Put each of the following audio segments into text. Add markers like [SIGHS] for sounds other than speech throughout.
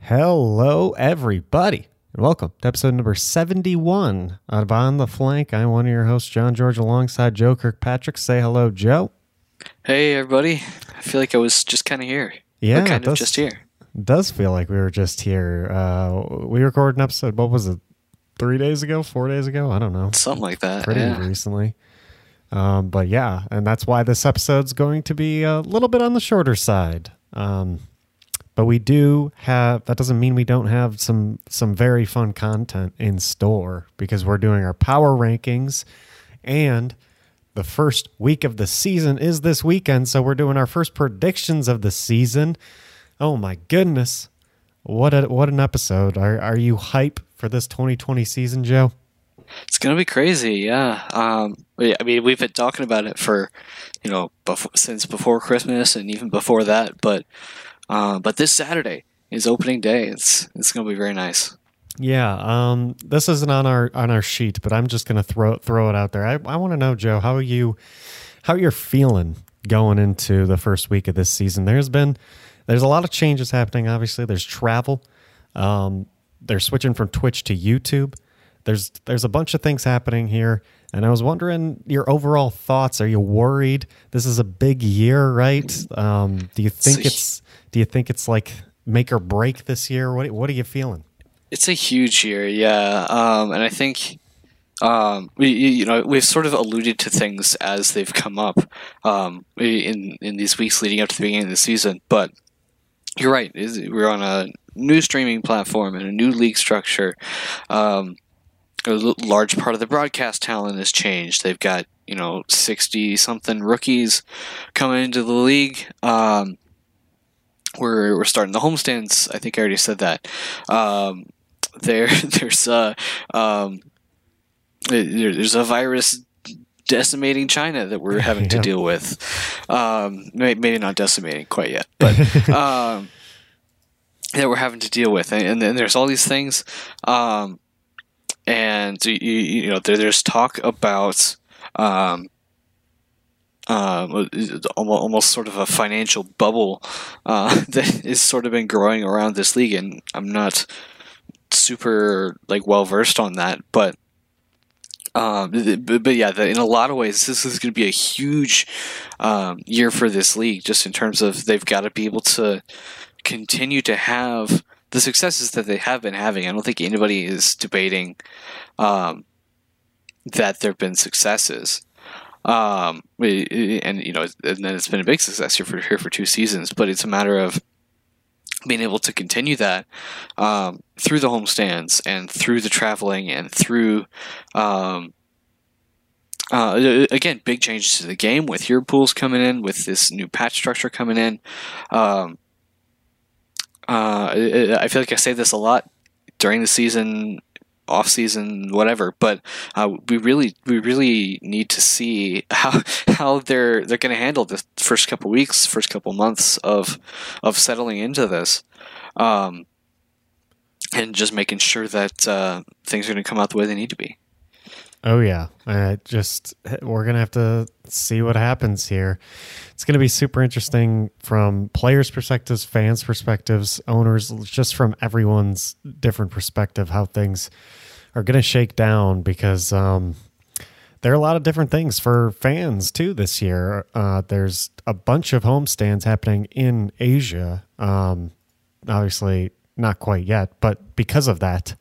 Hello, everybody, and welcome to episode number 71 of On the Flank. I'm one of your hosts, John George, alongside Joe Kirkpatrick. Say hello, Joe. Hey, everybody. I feel like I was just kind of here. Yeah, kind of just here. Does feel like we were just here. Uh, we recorded an episode, what was it, three days ago, four days ago? I don't know. Something like that. Pretty yeah. recently. Um, but yeah, and that's why this episode's going to be a little bit on the shorter side. Um, but we do have that doesn't mean we don't have some some very fun content in store because we're doing our power rankings and the first week of the season is this weekend so we're doing our first predictions of the season oh my goodness what a what an episode are are you hype for this 2020 season joe It's to be crazy. Yeah. Um, I mean, we've been talking about it for, you know, before, since before Christmas and even before that. But, uh, but this Saturday is opening day. It's, it's going to be very nice. Yeah, um, this isn't on our on our sheet, but I'm just gonna throw throw it out there. I, I want to know, Joe, how you how you're feeling going into the first week of this season. There's been there's a lot of changes happening. Obviously, there's travel. Um, they're switching from Twitch to YouTube. There's there's a bunch of things happening here, and I was wondering your overall thoughts. Are you worried? This is a big year, right? Um, do you think it's do you think it's like make or break this year? What what are you feeling? It's a huge year. Yeah. Um, and I think, um, we, you know, we've sort of alluded to things as they've come up, um, in, in these weeks leading up to the beginning of the season. But you're right. We're on a new streaming platform and a new league structure. Um, a large part of the broadcast talent has changed. They've got you know sixty something rookies coming into the league. Um, we're we're starting the homestands. I think I already said that. Um, there [LAUGHS] there's a um, there- there's a virus decimating China that we're having to [LAUGHS] deal with. Um, may- maybe not decimating quite yet, but [LAUGHS] um, that we're having to deal with, and, and then there's all these things, um, and you, you you know there, there's talk about. Um, um, almost, sort of a financial bubble uh, [LAUGHS] that has sort of been growing around this league, and I'm not super like well versed on that, but um, but, but yeah, in a lot of ways, this is going to be a huge um, year for this league, just in terms of they've got to be able to continue to have the successes that they have been having. I don't think anybody is debating um, that there have been successes. Um, and you know, and then it's been a big success here for here for two seasons. But it's a matter of being able to continue that um, through the homestands and through the traveling and through um, uh, again big changes to the game with your pools coming in with this new patch structure coming in um, uh, I I feel like I say this a lot during the season off season whatever but uh, we really we really need to see how [LAUGHS] how they're they're going to handle the first couple weeks first couple months of of settling into this um, and just making sure that uh, things are going to come out the way they need to be Oh yeah, just we're gonna have to see what happens here. It's gonna be super interesting from players' perspectives, fans' perspectives, owners, just from everyone's different perspective how things are gonna shake down because um, there are a lot of different things for fans too this year. Uh, there's a bunch of homestands happening in Asia. Um, obviously, not quite yet, but because of that,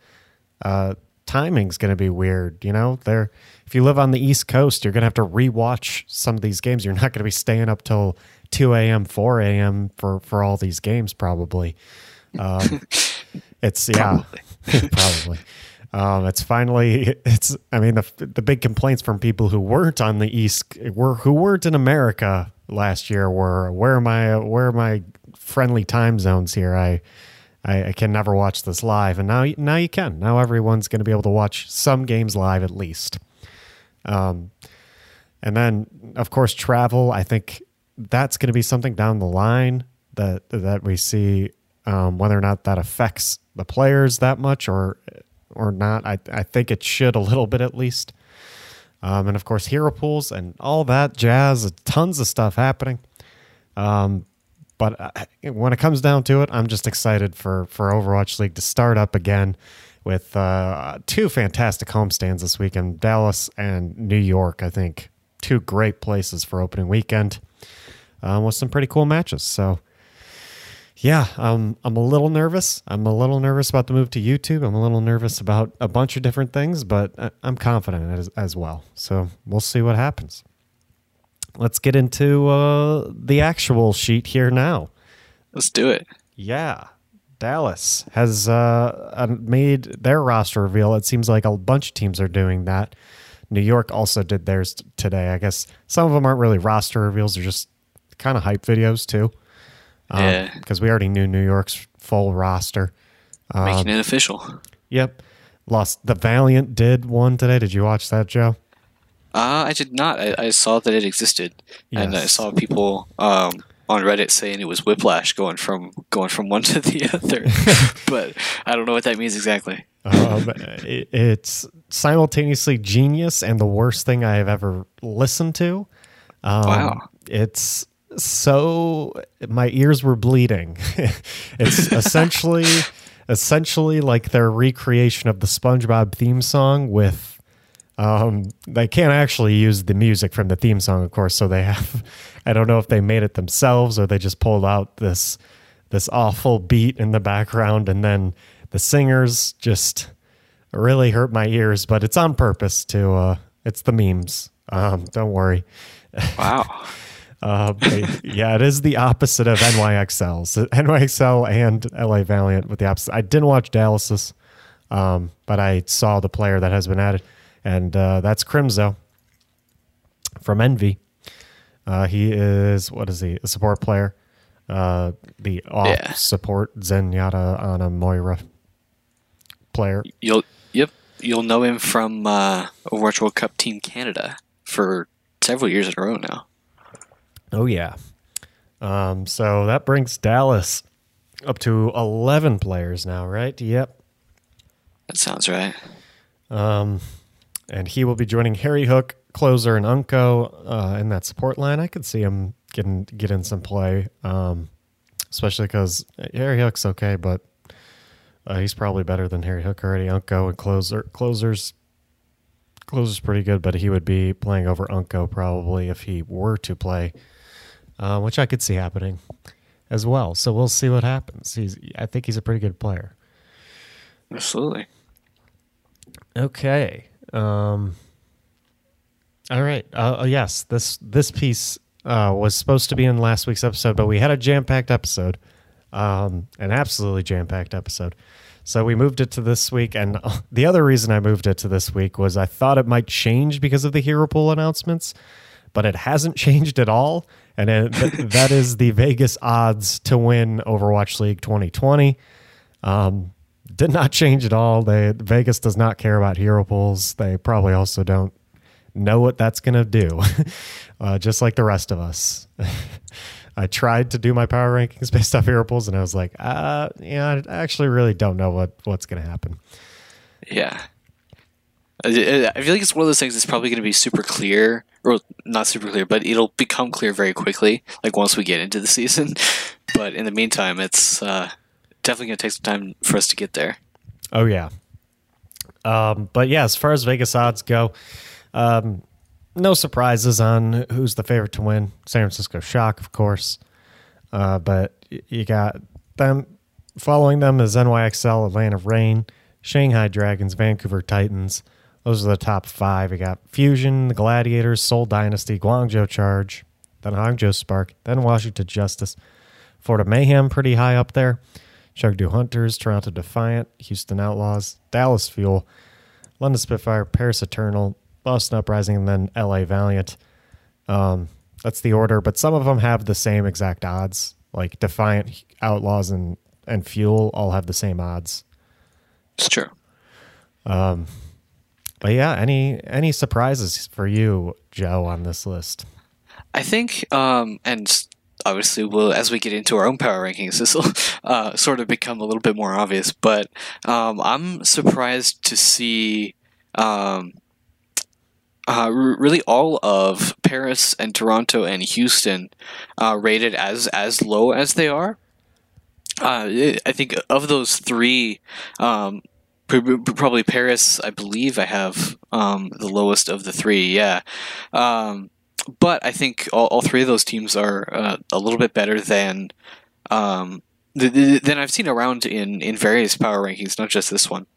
uh, timing's going to be weird. You know, there if you live on the East Coast, you're going to have to rewatch some of these games. You're not going to be staying up till two a.m., four a.m. for for all these games probably. Um, [LAUGHS] it's yeah, probably. [LAUGHS] Um, it's finally [LAUGHS] it's. I mean, the the big complaints from people who weren't on the East were who weren't in America last year were where are my where are my friendly time zones here? I I, I can never watch this live, and now now you can. Now everyone's going to be able to watch some games live at least. Um, and then of course travel. I think that's going to be something down the line that that we see um, whether or not that affects the players that much or or not. I I think it should a little bit at least. Um, and of course hero pools and all that jazz. Tons of stuff happening. Um, but uh, when it comes down to it, I'm just excited for for Overwatch League to start up again with uh, two fantastic homestands this weekend, Dallas and New York. I think two great places for opening weekend um, with some pretty cool matches. So yeah, um, I'm a little nervous. I'm a little nervous about the move to YouTube. I'm a little nervous about a bunch of different things, but I'm confident as, as well. So we'll see what happens. Let's get into uh, the actual sheet here now. Let's do it. Yeah. Dallas has uh, made their roster reveal. It seems like a bunch of teams are doing that. New York also did theirs today. I guess some of them aren't really roster reveals; they're just kind of hype videos too. Um, yeah. Because we already knew New York's full roster. Um, Making it official. Yep. Lost. The Valiant did one today. Did you watch that, Joe? Uh, I did not. I, I saw that it existed, yes. and I saw people um, on Reddit saying it was whiplash going from going from one [LAUGHS] to the other. [LAUGHS] but I don't know what that means exactly. Um, it, it's simultaneously genius and the worst thing I have ever listened to. Um, wow! It's so my ears were bleeding. [LAUGHS] it's [LAUGHS] essentially essentially like their recreation of the SpongeBob theme song with um they can't actually use the music from the theme song of course so they have I don't know if they made it themselves or they just pulled out this this awful beat in the background and then the singers just really hurt my ears but it's on purpose to uh it's the memes. Um don't worry. Wow [LAUGHS] uh, yeah, it is the opposite of NYXL. So NYXL and LA Valiant with the opposite. I didn't watch Dallas's, um, but I saw the player that has been added, and uh, that's Crimzo from Envy. Uh, he is what is he? A support player. Uh, the off yeah. support Zenyatta on a Moira player. You'll yep, you'll know him from uh, Overwatch World Cup Team Canada for several years in a row now. Oh yeah. Um, so that brings Dallas up to eleven players now, right? Yep. That sounds right. Um, and he will be joining Harry Hook, Closer, and Unkoe uh, in that support line. I could see him getting getting some play, um, especially because Harry Hook's okay, but uh, he's probably better than Harry Hook already. Unkoe and Closer, Closer's Closer's pretty good, but he would be playing over Unkoe probably if he were to play uh, which I could see happening as well. So we'll see what happens. He's, I think he's a pretty good player. Absolutely. Okay. Um, all right. Uh, uh, yes, this this piece uh, was supposed to be in last week's episode, but we had a jam packed episode, um, an absolutely jam packed episode. So we moved it to this week, and [LAUGHS] the other reason I moved it to this week was I thought it might change because of the hero pool announcements, but it hasn't [LAUGHS] changed at all and it, th- that is the Vegas odds to win Overwatch League 2020. Um, did not change at all. They Vegas does not care about hero pools. They probably also don't know what that's going to do, [LAUGHS] uh, just like the rest of us. [LAUGHS] I tried to do my power rankings based off hero pools, and I was like, uh, yeah, I actually really don't know what what's going to happen. Yeah, I feel like it's one of those things that's probably going to be super clear, or not super clear, but it'll become clear very quickly, like once we get into the season. [LAUGHS] But in the meantime, it's uh, definitely going to take some time for us to get there. Oh yeah, um, but yeah, as far as Vegas odds go, um, no surprises on who's the favorite to win. San Francisco Shock, of course, uh, but you got them following them is NYXL, Atlanta Reign, Shanghai Dragons, Vancouver Titans. Those are the top five. We got Fusion, the Gladiators, Seoul Dynasty, Guangzhou Charge, then Hangzhou Spark, then Washington Justice, Florida Mayhem pretty high up there, Chengdu Hunters, Toronto Defiant, Houston Outlaws, Dallas Fuel, London Spitfire, Paris Eternal, Boston Uprising, and then LA Valiant. Um, that's the order, but some of them have the same exact odds. Like Defiant, Outlaws, and and Fuel all have the same odds. It's true. Um, but yeah, any any surprises for you, Joe, on this list? I think, um, and obviously, we'll as we get into our own power rankings, [LAUGHS] this will uh, sort of become a little bit more obvious. But um, I'm surprised to see um, uh, really all of Paris and Toronto and Houston uh, rated as as low as they are. Uh, I think of those three, um, probably Paris. I believe I have um, the lowest of the three. Yeah, um, but I think all, all, three of those teams are uh, a little bit better than um, than I've seen around in in various power rankings, not just this one.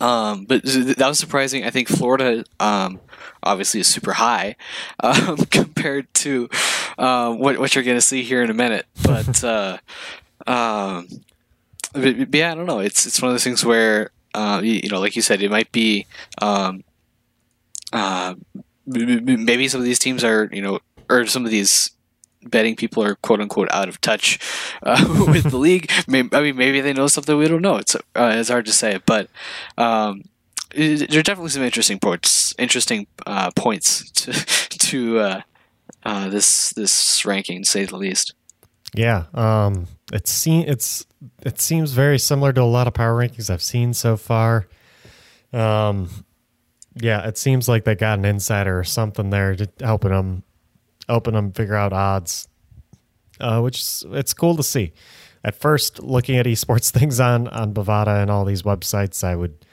Um, but that was surprising. I think Florida, um, obviously, is super high [LAUGHS] um, compared to uh, what what you're going to see here in a minute. But, [LAUGHS] uh, um, but, yeah, I don't know. It's it's one of those things where uh, you, you, know, like you said, it might be um, uh, maybe some of these teams are you know, or some of these betting people are quote unquote out of touch uh, [LAUGHS] with the league. Maybe, I mean, maybe they know something we don't know. It's uh, it's hard to say, but um, there are definitely some interesting points. Interesting uh, points [LAUGHS] to to uh, uh, this this ranking, to say the least. Yeah, um, it se- it's it seems very similar to a lot of power rankings I've seen so far. Um, yeah, it seems like they got an insider or something there to helping them helping them figure out odds, uh, which is, it's cool to see. At first, looking at esports [LAUGHS] things on on Bovada and all these websites, I would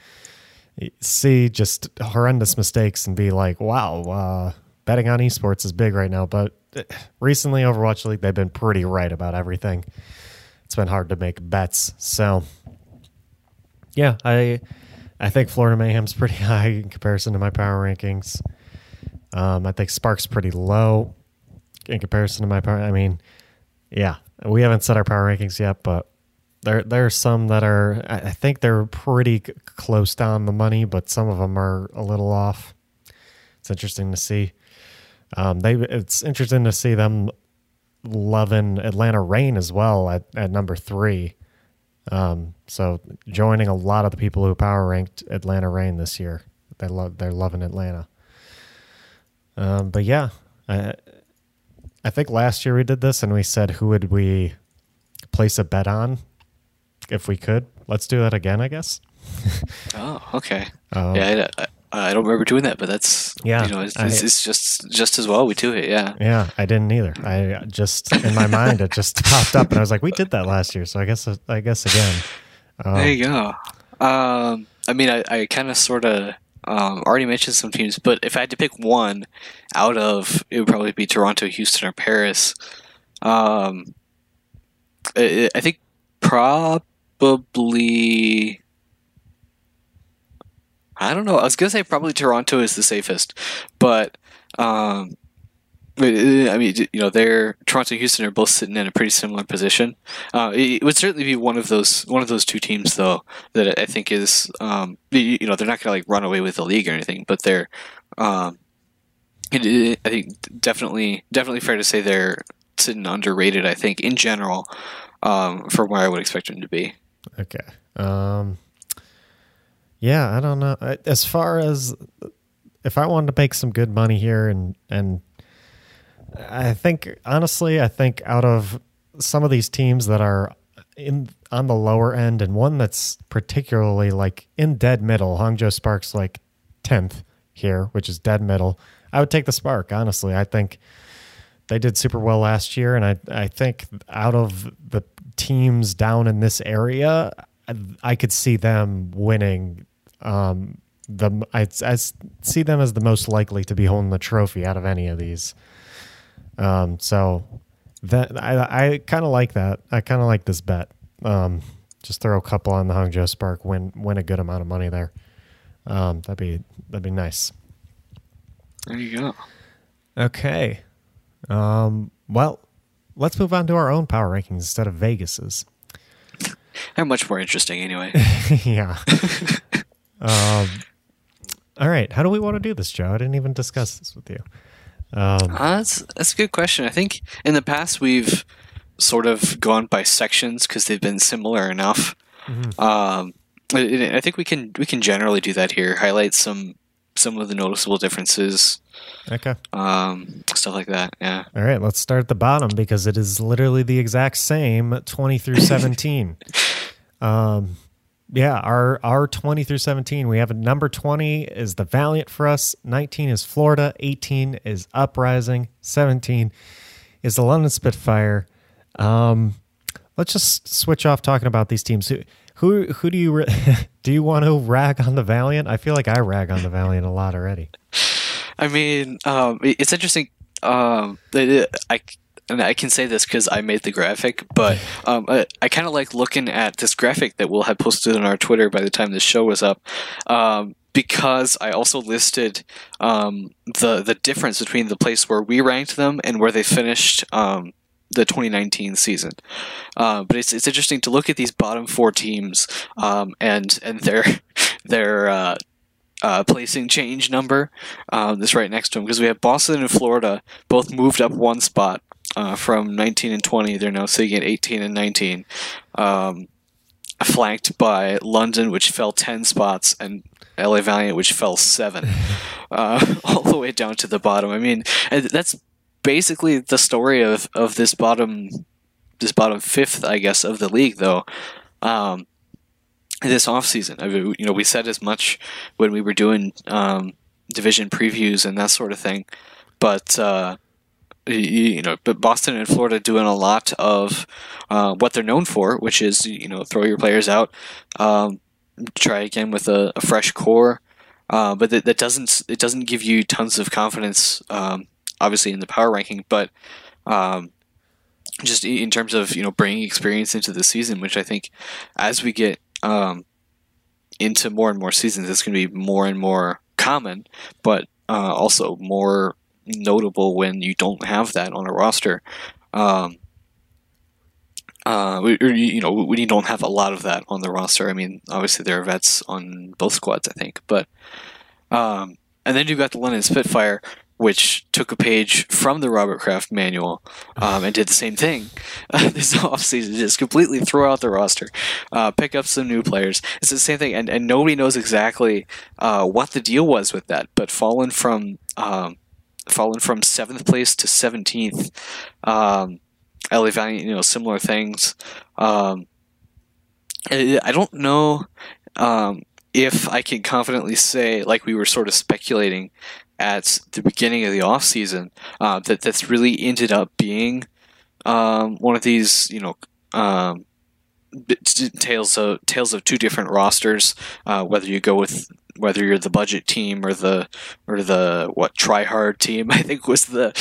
see just horrendous mistakes and be like, "Wow, uh, betting on esports is big right now." But uh, recently, Overwatch League they've been pretty right about everything. It's been hard to make bets, so yeah, I I think Florida Mayhem's pretty [LAUGHS] high in comparison to my power rankings. Um, I think Spark's pretty low in comparison to my power. I mean, yeah, we haven't set our power rankings yet, but there there are some that are. I think they're pretty close down the money, but some of them are a little off. It's interesting to see. Um, they it's interesting to see them loving Atlanta Reign as well at, at number three. Um, so joining a lot of the people who power ranked Atlanta Reign this year. They love they're loving Atlanta. Um, but yeah, I, I think last year we did this and we said who would we place a bet on if we could. Let's do that again, I guess. [LAUGHS] oh, okay. Um, yeah, I, I, don't remember doing that, but that's yeah. You know, it's, I, it's, just just as well we do it. Yeah. Yeah, I didn't either. I just in my mind it just [LAUGHS] popped up and I was like, we did that last year, so I guess I guess again. Um, there you go. Um, I mean, I, I kind of sort of um, already mentioned some teams, but if I had to pick one out of, it would probably be Toronto, Houston, or Paris. Um, I, I think probably. I don't know. I was gonna say probably Toronto is the safest, but um, I mean, you know, they're Toronto and Houston are both sitting in a pretty similar position. Uh, it would certainly be one of those one of those two teams, though, that I think is, um, you know, they're not going to like run away with the league or anything, but they're, um, I think definitely definitely fair to say they're sitting underrated. I think in general, um, for where I would expect them to be. Okay. Um, yeah, I don't know. As far as if I wanted to make some good money here and and I think honestly, I think out of some of these teams that are in on the lower end, and one that's particularly like in dead middle, Hangzhou Sparks like tenth here, which is dead middle. I would take the Spark. Honestly, I think they did super well last year, and I I think out of the teams down in this area, I, I could see them winning. Um, the I, I see them as the most likely to be holding the trophy out of any of these. Um, so that I, I kind of like that. I kind of like this bet. Um, just throw a couple on the Hangzhou Spark, win win a good amount of money there. Um, that'd be that'd be nice. There you go. Okay. Um, well, let's move on to our own power rankings instead of Vegas's. [LAUGHS] They're much more interesting anyway. [LAUGHS] yeah. um, all right. How do we want to do this, Joe? I didn't even discuss this with you. Um, uh, that's that's a good question. I think in the past we've sort of gone by sections because they've been similar enough. Mm-hmm. Um, I, I think we can we can generally do that here. Highlight some some of the noticeable differences. Okay. Um, stuff like that. Yeah. All right. Let's start at the bottom because it is literally the exact same twenty through [LAUGHS] seventeen. um, yeah, our our 20 through 17, we have a number 20 is the Valiant for us, 19 is Florida, 18 is Uprising, 17 is the London Spitfire. Um, let's just switch off talking about these teams. Who who, who do you [LAUGHS] do you want to rag on the Valiant? I feel like I rag on the Valiant a lot already. [LAUGHS] I mean, um, it's interesting. Um, I and I can say this because I made the graphic, but [LAUGHS] um, I, I kind of like looking at this graphic that we'll have posted on our Twitter by the time this show was up, um, because I also listed um, the the difference between the place where we ranked them and where they finished um, the 2019 season. Uh, but it's it's interesting to look at these bottom four teams um, and and their [LAUGHS] their uh, uh, placing change number uh, that's right next to them because we have Boston and Florida both moved up one spot uh, from 19 and 20. They're now sitting at 18 and 19, um, flanked by London, which fell 10 spots, and LA Valiant, which fell seven, [LAUGHS] uh, [LAUGHS] all the way down to the bottom. I mean, that's basically the story of, of this bottom this bottom fifth, I guess, of the league, though. Um, this offseason, I mean, you know, we said as much when we were doing um, division previews and that sort of thing, but uh, you know, but Boston and Florida doing a lot of uh, what they're known for, which is you know throw your players out, um, try again with a, a fresh core, uh, but that, that, doesn't it doesn't give you tons of confidence, um, obviously in the power ranking, but um, just in terms of you know bringing experience into the season, which I think as we get um, into more and more seasons, it's going to be more and more common, but uh, also more notable when you don't have that on a roster. Um, uh, or, you know, when you don't have a lot of that on the roster. I mean, obviously there are vets on both squads, I think, but um, and then you've got the London Spitfire, which took a page from the Robert Kraft manual um, and did the same thing uh, [LAUGHS] this offseason. Just completely throw out the roster, uh, pick up some new players. It's the same thing, and, and nobody knows exactly uh, what the deal was with that. But fallen from um, fallen from seventh place to seventeenth. Um, LA Valiant, you know, similar things. Um, I don't know um, if I can confidently say, like we were sort of speculating at the beginning of the off season, uh, that that's really ended up being um, one of these, you know, um, tales of tales of two different rosters. Uh, whether you go with whether you're the budget team or the or the what try hard team, [LAUGHS] I think was the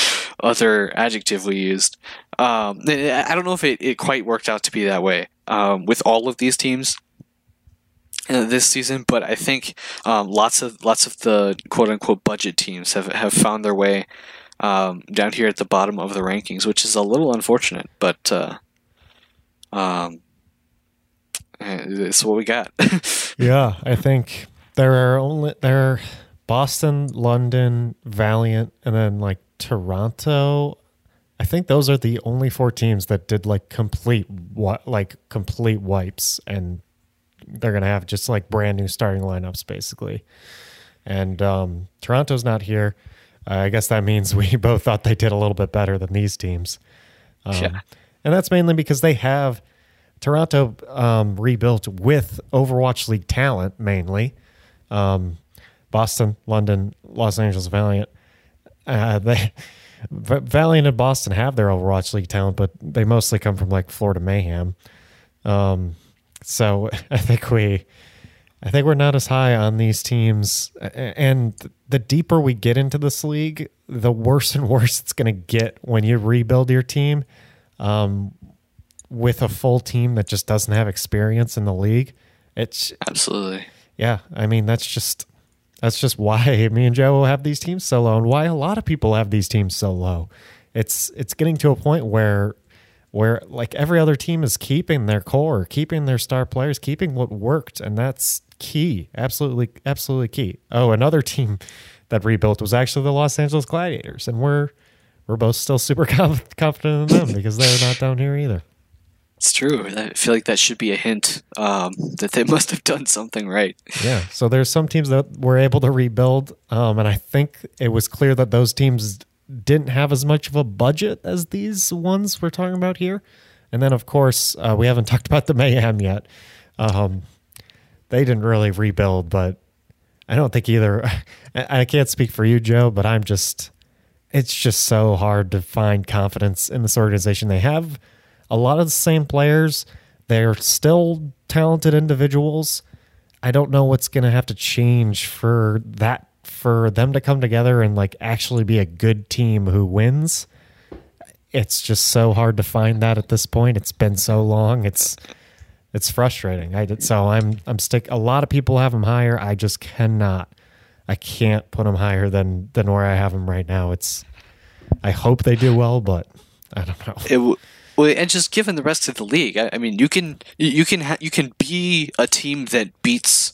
other adjective we used. Um, I don't know if it, it quite worked out to be that way um, with all of these teams. Uh, this season, but I think um, lots of lots of the quote unquote budget teams have, have found their way um, down here at the bottom of the rankings, which is a little unfortunate. But uh, um, it's what we got. [LAUGHS] yeah, I think there are only there are Boston, London, Valiant, and then like Toronto. I think those are the only four teams that did like complete what like complete wipes, and they're gonna have just like brand new starting lineups basically. And um, Toronto's not here. Uh, I guess that means [LAUGHS] we both thought they did a little bit better than these teams. Um, yeah. And that's mainly because they have Toronto um, rebuilt with Overwatch League talent mainly. Um, Boston, London, Los Angeles Valiant. Uh, they [LAUGHS] Valiant and Boston have their Overwatch League talent, but they mostly come from like Florida Mayhem. Um, so [LAUGHS] I think we, I think we're not as high on these teams. And the deeper we get into this league, the worse [LAUGHS] and worse it's going to get when you rebuild your team. Um, with a full team that just doesn't have experience in the league. It's absolutely yeah. I mean, that's just that's just why [LAUGHS] me and Joe have these teams so low, and why a lot of people have these teams so low. It's it's getting to a point where where like every other team is keeping their core, keeping their star players, keeping what worked, and that's key. Absolutely, absolutely key. Oh, another team [LAUGHS] that rebuilt was actually the Los Angeles Gladiators, and we're we're both still super [LAUGHS] confident in them because they're not down here either. It's true. I feel like that should be a hint um, that they [LAUGHS] must have done something right. Yeah. So there's some teams that were able to rebuild, um, and I think it was clear that those teams didn't have as much of a budget as these ones we're talking about here. And then, of course, uh, we haven't [LAUGHS] talked about the mayhem yet. Um, they didn't really rebuild, but I don't think either. [LAUGHS] I can't speak for you, Joe, but I'm just. It's just so hard to find confidence in this organization. They have a lot of the same players. They're still talented individuals. I don't know what's going to have to change for that for them to come together and like actually be a good team who wins. It's just so hard to find that at this point. It's been so long. It's it's frustrating. I did so I'm I'm stick. A lot of people have them higher. I just cannot. I can't put them higher than than where I have them right now. It's. I hope they do well, but I don't know. It w- well, and just given the rest of the league, I, I mean, you can you can ha- you can be a team that beats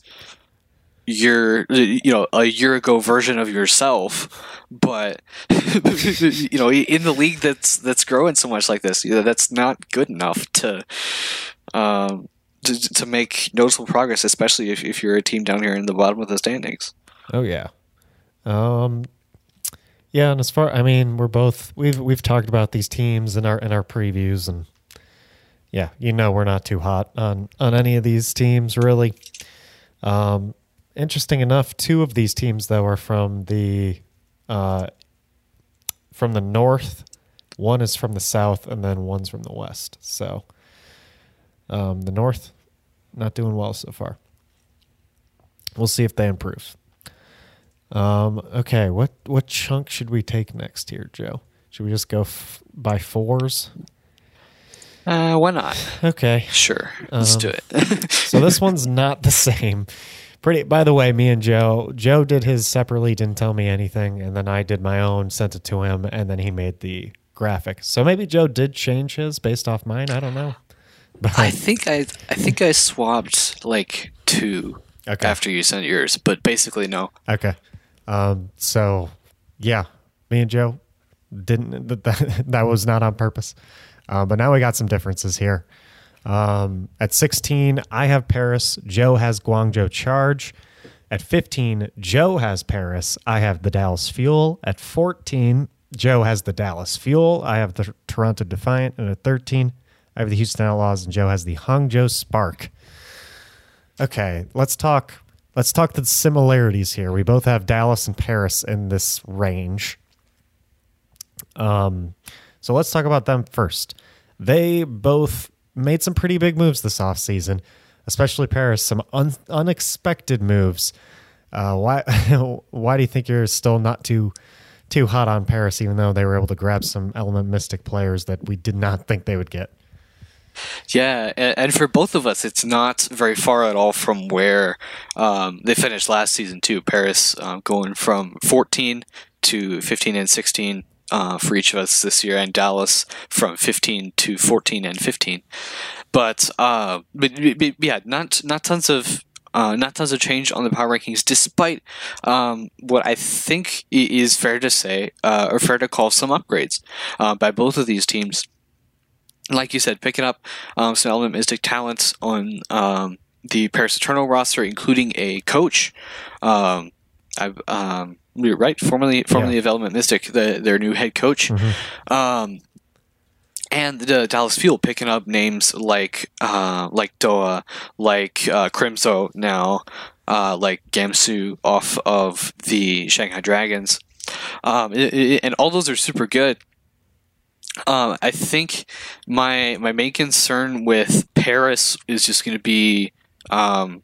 your you know a year ago version of yourself but [LAUGHS] you know in the league that's that's growing so much like this you know, that's not good enough to um to, to make noticeable progress especially if, if you're a team down here in the bottom of the standings Oh yeah. Um yeah, and as far I mean, we're both we've we've talked about these teams in our in our previews and yeah, you know we're not too hot on on any of these teams really. Um interesting enough, two of these teams though are from the uh from the north. One is from the south and then one's from the west. So um the north not doing well so far. We'll see if they improve. Um, okay, what what chunk should we take next here, Joe? Should we just go f- by fours? uh why not Okay, sure let's Um, do it so this [LAUGHS] one's not the same. Pretty. By the way, me and Joe, Joe did his separately, didn't tell me anything, and then I did my own, sent it to him, and then he made the graphic. So maybe Joe did change his based off mine. I don't know. But I think I I think I swapped like two Okay. after you sent yours, but basically no. Okay. Um, so yeah, me and Joe didn't that that, [LAUGHS] that was not on purpose. Uh, but now we got some differences here. Um, at 16, I have Paris. Joe has Guangzhou Charge. At 15, Joe has Paris. I have the Dallas Fuel. At 14, Joe has the Dallas Fuel. I have the Toronto Defiant. And at 13, I have the Houston Outlaws, and Joe has the Hangzhou Spark. Okay, let's talk. Let's talk the similarities here. We both have Dallas and Paris in this range. Um, so let's talk about them first. They both made some pretty big moves this offseason, especially Paris, some un- unexpected moves. Uh, why [LAUGHS] why do you think you're still not too too hot on Paris, even though they were able to grab some Element Mystic players that we did not think they would get? Yeah, and, for both of us, it's not very far at all from where um, they finished last season too. Paris um, going from 14 to 15 and 16 uh, for each of us this year, and Dallas from 15 to 14 and 15. But, uh, but, but yeah, not not tons of. Uh, not tons of change on the power rankings, despite um, what I think is fair to say, uh, or fair to call some upgrades uh, by both of these teams like you said, picking up um, some element mystic talents on um, the Paris Eternal roster, including a coach. Um, I, um, you're right, formerly formerly Yeah. of Element Mystic, the, their new head coach. Um, and the Dallas Fuel picking up names like uh, like Doha, like uh, Crimzo now, uh, like Gamsu off of the Shanghai Dragons, um, i- i- and all those are super good. Um, I think my my main concern with Paris is just going to be um,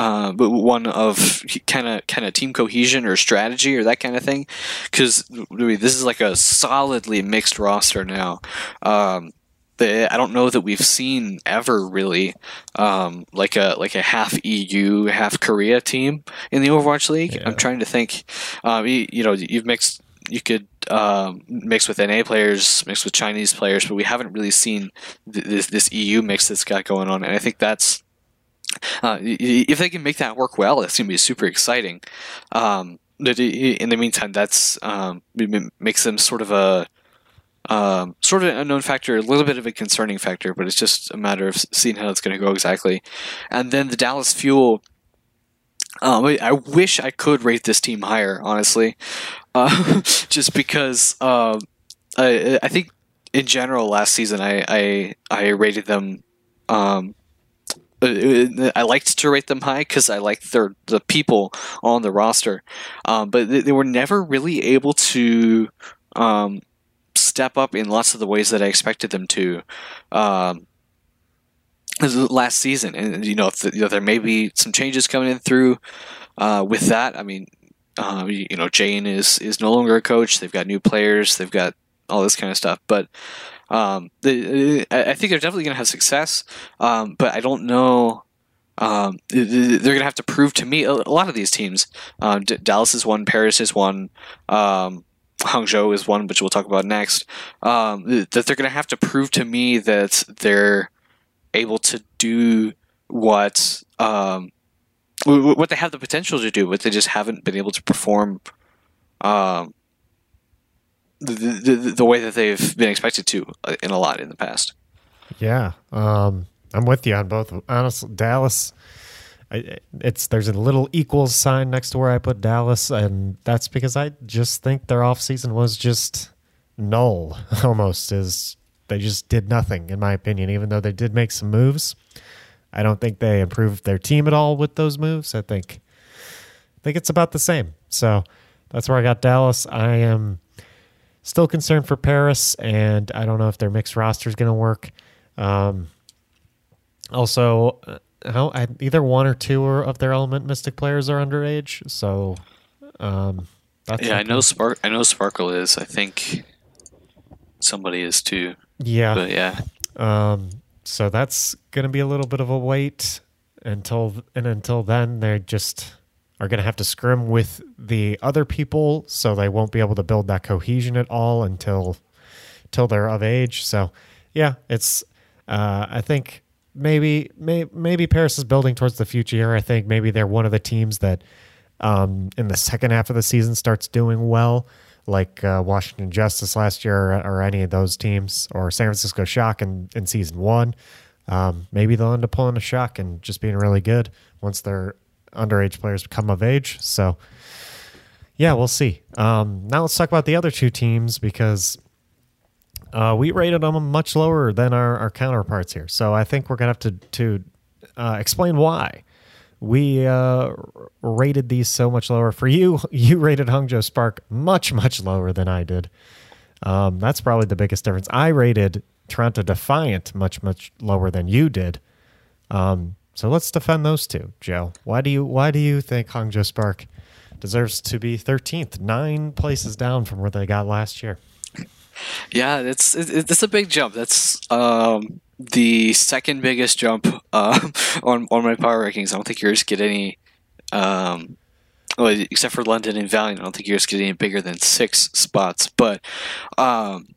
uh, but one of kind of kind of team cohesion or strategy or that kind of thing, because this is like a solidly mixed roster now. Um, I don't know that we've seen ever really um, like a like a half EU half Korea team in the Overwatch League. Yeah. I'm trying to think. Um, you, you know, you've mixed. You could um, mix with NA players, mix with Chinese players, but we haven't really seen th- this this EU mix that's got going on, and I think that's uh, if they can make that work well, it's going to be super exciting. Um, in the meantime, that's um, makes them sort of a um, sort of an unknown factor, a little bit of a concerning factor, but it's just a matter of seeing how it's going to go exactly. And then the Dallas Fuel. Um, I- wish I could rate this team higher, honestly, uh, [LAUGHS] just because um, I, I think in general last season I I, I rated them um, uh, I liked to rate them high because I liked their the people on the roster, um, but they, they, were never really able to um, step up in lots of the ways that I expected them to. Um, last season, and you know, if the, you know, there may be some changes coming in through uh, with that. I mean, uh, you know, Jane is is no longer a coach. They've got new players. They've got all this kind of stuff. But um, they, I think they're definitely going to have success. Um, but I don't know. Um, they're going to have to prove to me a lot of these teams. Uh, D- Dallas is one. Paris is one. Um, Hangzhou is one, which we'll talk about next. Um, that they're going to have to prove to me that they're able to do what um, what they have the potential to do, but they just haven't been able to perform um, the, the, way that they've been expected to uh, in a lot in the past. Yeah, um, I'm with you on both. Honestly, Dallas, I, it's there's a little equals sign next to where I put Dallas, and that's because I just think their offseason was just null [LAUGHS] almost. Is they just did nothing, in my opinion, even though they did make some moves. I don't think they improved their team at all with those moves. I think I think it's about the same. So that's where I got Dallas. I am still concerned for Paris, and I don't know if their mixed roster is going to work. Um, also, uh, how either one or two of their Element Mystic players are underage, so um, yeah, I know Spark. I know Sparkle is. I think somebody is too. Yeah, but yeah. Um, so that's going to be a little bit of a wait until and until then they're just are going to have to scrim with the other people so they won't be able to build that cohesion at all until until they're of age so yeah it's uh, i think maybe may, maybe paris is building towards the future i think maybe they're one of the teams that um, in the second half of the season starts doing well like uh, Washington Justice last year, or, or, any of those teams, or San Francisco Shock in, in season one. Um, maybe they'll end up pulling a shock and just being really good once their underage players become of age. So, yeah, we'll see. Um, now let's talk about the other two teams because uh, we rated them much lower than our, our counterparts here. So I think we're gonna have to to uh, explain why we uh, rated these so much lower. For you, [LAUGHS] you rated Hangzhou Spark much, much lower than I did. Um, that's probably the biggest difference. I rated Toronto Defiant much, much lower than you did. Um, so let's defend those two, Joe. Why do you why do you think Hangzhou Spark deserves to be 13th, nine places down from where they got last year? Yeah, it's it's a big jump. That's um, the second biggest jump uh, [LAUGHS] on on my power rankings. I don't think yours get any, um, well, except for London and Valiant. I don't think yours get any bigger than six spots. But, um,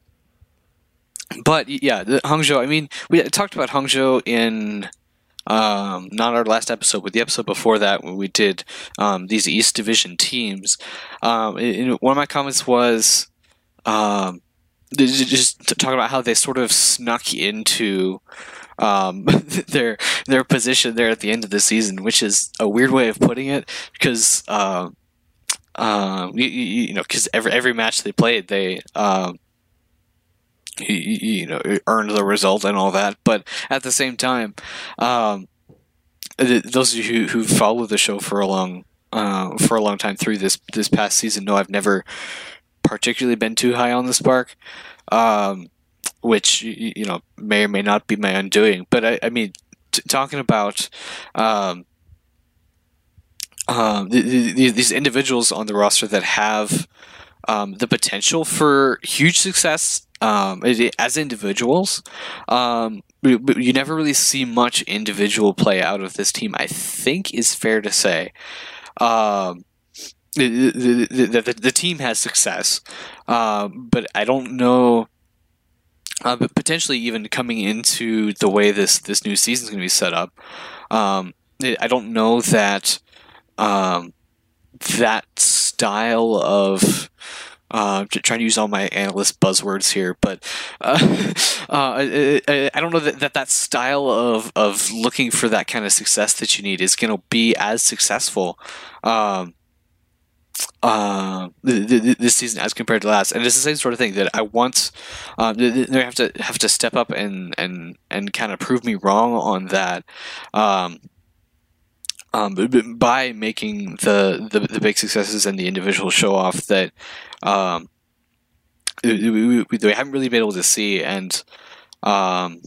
but yeah, the Hangzhou. I mean, we talked about Hangzhou in. Um, not our last episode, but the episode before that when we did um, these East Division teams. Um, one of my comments was, um, just talking about how they sort of snuck into um, [LAUGHS] their their position there at the end of the season, which is a weird way of putting it because uh, uh, you, you, know because every every match they played they. Um, you, you, know, earned the result and all that, but at the same time, um, those of you who, who followed the show for a long uh, for a long time through this this past season know I've never particularly been too high on the spark, um, which you know may or may not be my undoing. But I, I mean, t- talking about um, um, the, the, these individuals on the roster that have um, the potential for huge success um, as individuals. Um, you never really see much individual play out of this team. I think is fair to say. Um, the, the, the, the, team has success, uh, but I don't know. Uh, but potentially, even coming into the way this this new season is going to be set up, um, I don't know that um, that style of uh, trying to use all my analyst buzzwords here, but uh, [LAUGHS] uh, I, I, don't know that, that that style of, of looking for that kind of success that you need is going to be as successful um, uh, this season as compared to last, and it's the same sort of thing that I want. Um, they have to have to step up and and and kind of prove me wrong on that. Um, um, by making the, the, the big successes and the individual show off that um, we, we, we, haven't really been able to see, and um,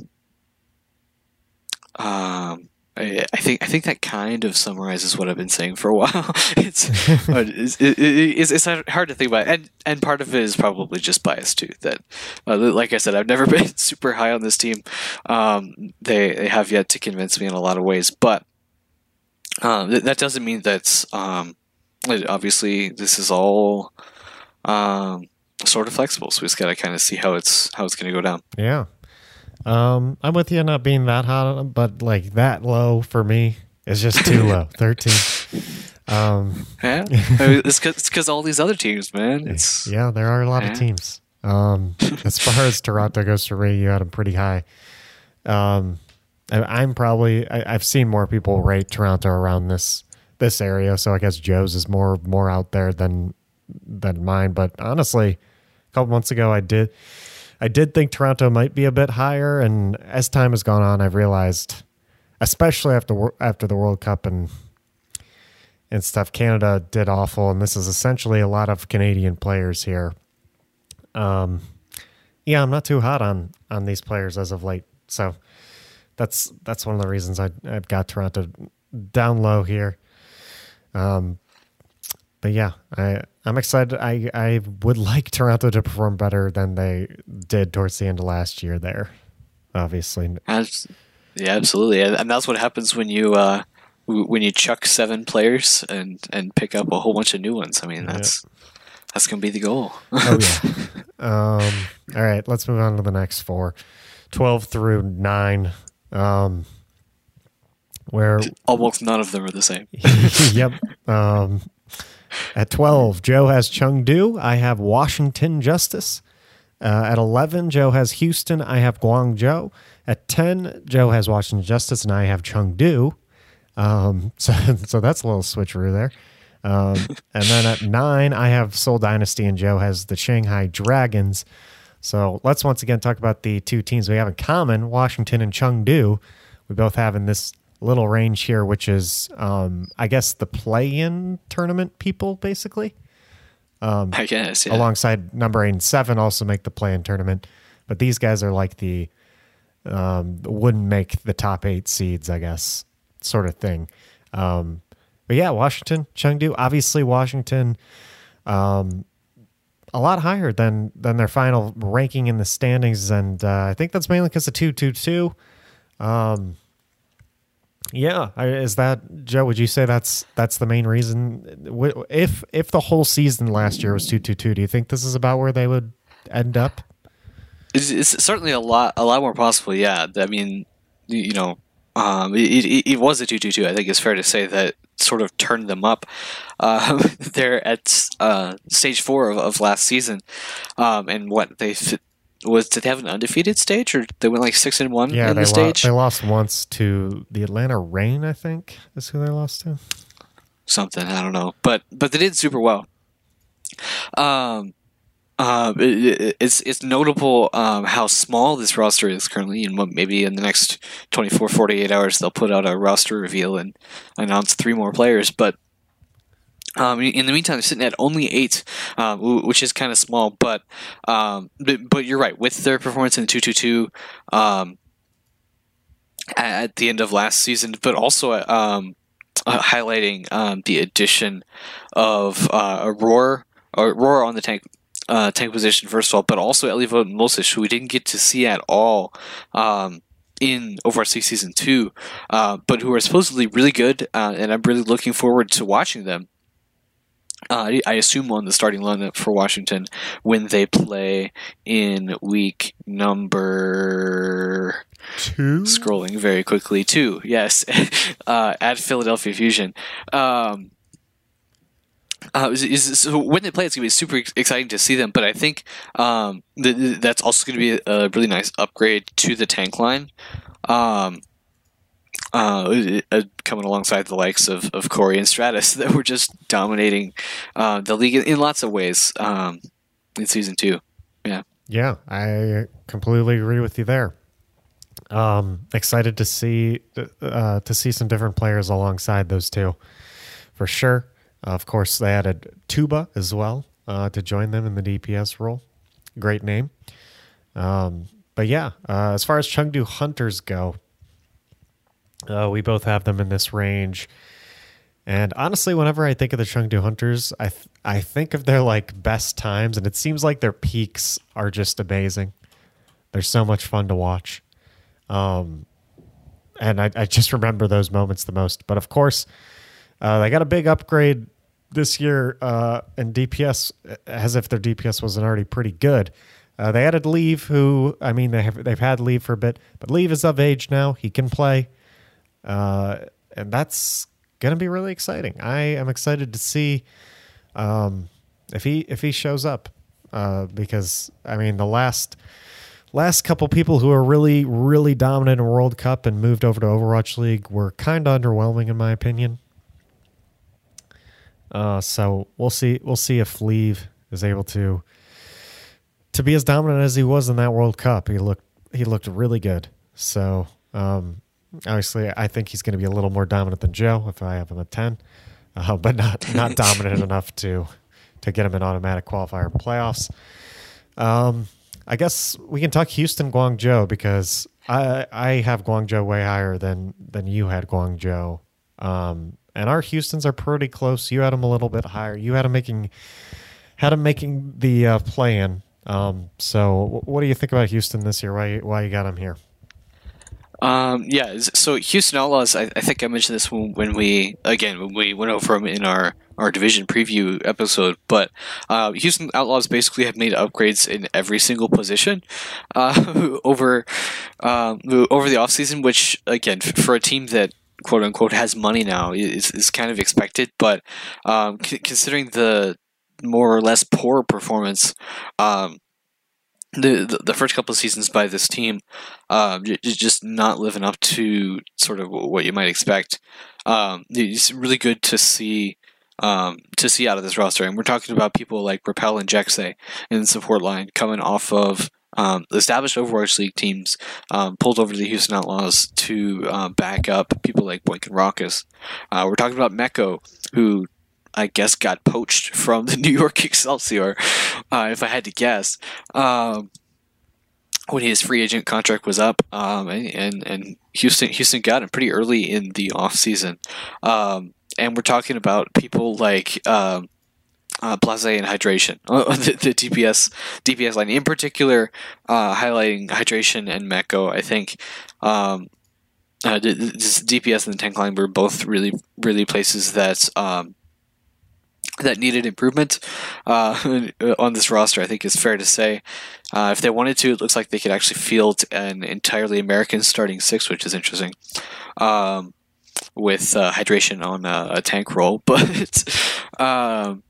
um, I, I think I think that kind of summarizes what I've been saying for a while. [LAUGHS] [LAUGHS] it's, it's, it's, it's hard to think about, and and part of it is probably just bias too. That, uh, like I said, I've never [LAUGHS] been super high on this team. Um, they they have yet to convince me in a lot of ways, but um, th- that doesn't mean that um, obviously this is all um, sort of flexible. So we just got to kind of see how it's how it's going to go down. Yeah. Um, I'm with you not being that hot, but like that low for me is just too low. [LAUGHS] Thirteen. Um, yeah, [LAUGHS] it's because all these other teams, man. It's yeah, there are a lot yeah. of teams. Um, as far as Toronto goes to rate, you had them pretty high. Um, I, am probably I, have seen more people rate Toronto around this this area, so I guess Joe's is more more out there than than mine. But honestly, a couple months ago, I did I did think Toronto might be a bit higher, and as time has gone on, I've realized, especially after after the World Cup and and stuff, Canada did awful, and this is essentially a lot of Canadian players here. Um, yeah, I'm not too hot on on these players as of late, so that's that's one of the reasons I I've got Toronto down low here. Um, but yeah, I I'm excited. I I would like Toronto to perform better than they did towards the end of last year. There, obviously. As, yeah, absolutely, and that's what happens when you uh, when you chuck seven players and and pick up a whole bunch of new ones. I mean, that's yeah. that's gonna be the goal. oh yeah. [LAUGHS] Um, all right, let's move on to the next four. 12 through 9 um, where almost none of them are the same. [LAUGHS] yep. Um, at 12, Joe has Chengdu. I have Washington Justice. Uh, at 11, Joe has Houston. I have Guangzhou. At 10, Joe has Washington Justice, and I have Chengdu. Um, [LAUGHS] so, so that's a little switcheroo there. Um, and then at 9, I have Seoul Dynasty, and Joe has the Shanghai Dragons. So let's once again talk about the two teams we have in common Washington and Chengdu. We both have in this little range here, which is, um, I guess, the play-in tournament people, basically. Um, I guess, yeah. Alongside number eight and seven, also make the play-in tournament, but these guys are like the um, wouldn't make the top eight seeds, I guess, sort of thing. Um, but yeah, Washington, Chengdu, obviously Washington, um, a lot higher than than their final ranking in the standings, and uh, I think that's mainly because of two two two. Um, yeah, is that Joe? Would you say that's that's the main reason? If if the whole season last year was two two two, do you think this is about where they would end up? It's, it's certainly a lot a lot more possible. Yeah, I mean, you know, um, it, it, it, was a two two two. I think it's fair to say that sort of turned them up. Uh, [LAUGHS] they're at uh, stage four of, of last season, um, and what they was did they have an undefeated stage or they went like six and one yeah, in the stage? Lo- they lost once to the Atlanta Reign, I think is who they lost to. Something I don't know, but but they did super well. Um, uh, it, it's it's notable um, how small this roster is currently, and maybe in the next 24, 48 hours they'll put out a roster reveal and announce three more players. But um, in the meantime, they're sitting at only eight, uh, which is kind of small. But, um, but, but you're right. With their performance in two two two, at the end of last season, but also um, uh, highlighting um, the addition of uh, Aurora, Aurora on the tank uh, tank position first of all, but also Elivo Moses, who we didn't get to see at all um, in Overwatch season two, uh, but who are supposedly really good, uh, and I'm really looking forward to watching them. Uh, I assume on the starting lineup for Washington when they play in week number two. Scrolling very quickly, two. Yes, [LAUGHS] uh, at Philadelphia Fusion. Um, uh, is, is, so when they play, it's gonna be super exciting to see them. But I think um, th- that's also gonna be a really nice upgrade to the tank line. Um, uh, uh, coming alongside the likes of, of Corey and Stratus [LAUGHS] that were just dominating uh, the league in, in, lots of ways um, in season two. Yeah. Yeah, I completely agree with you there. Um, excited to see uh, to see some different players alongside those two, for sure. Of course, they added Tuba as well uh, to join them in the DPS role. Great name. Um, but yeah, uh, as far as Chengdu Hunters go, uh, we both have them in this range. And honestly, whenever I think of the Chengdu Hunters, I th- I think of their like best times, and it seems like their peaks are just amazing. They're so much fun to watch, um, and I, I just remember those moments the most. But of course, uh, they got a big upgrade this year uh, in DPS, as if their DPS wasn't already pretty good. Uh, they added Leave, who I mean they have they've had Leave for a bit, but Leave is of age now; he can play, uh, and that's to be really exciting. I am excited to see um, if he if he shows up uh, because I mean the last last couple people who are really really dominant in World Cup and moved over to Overwatch League were kind of underwhelming in my opinion. Uh, so we'll see we'll see if Leave is able to to be as dominant as he was in that World Cup. He looked he looked really good. So um, obviously, I think he's going to be a little more dominant than Joe if I have him at ten, uh, but not not [LAUGHS] dominant enough to to get him an automatic qualifier playoffs. Um, I guess we can talk Houston Guangzhou because I I have Guangzhou way higher than than you had Guangzhou. Um, and our Houston's are pretty close. You had them a little bit higher. You had them making had them making the uh, play in. Um, so what do you think about Houston this year? Why why you got them here? Um, yeah, so Houston Outlaws, I, I, think I mentioned this when, when, we, again, when we went over them in our, our division preview episode, but uh, Houston Outlaws basically have made upgrades in every single position uh, [LAUGHS] over um, over the offseason, which, again, for a team that quote unquote has money now is, is kind of expected, but um, c- considering the more or less poor performance um, the, the, first couple of seasons by this team, um, just not living up to sort of what you might expect. Um, it's really good to see um, to see out of this roster, and we're talking about people like Rapel and Jecse in the support line coming off of um, established Overwatch League teams um, pulled over to the Houston Outlaws to uh, back up people like Boink and Rawkus. Uh, we're talking about Meko, who I guess got poached from the [LAUGHS] New York Excelsior, uh, if I had to guess. Um, when his free agent contract was up, um, and and Houston Houston got him pretty early in the off season, um, and we're talking about people like um, uh, Blase and Hydration, [LAUGHS] the, the, DPS DPS line in particular, uh, highlighting Hydration and Meko. I think um, uh, DPS and the tank line were both really really places that um, that needed improvement uh, [LAUGHS] on this roster, I think it's fair to say. Uh, if they wanted to, it looks like they could actually field an entirely American starting six, which is interesting. Um, with uh, hydration on a, a, tank role, [LAUGHS] but um,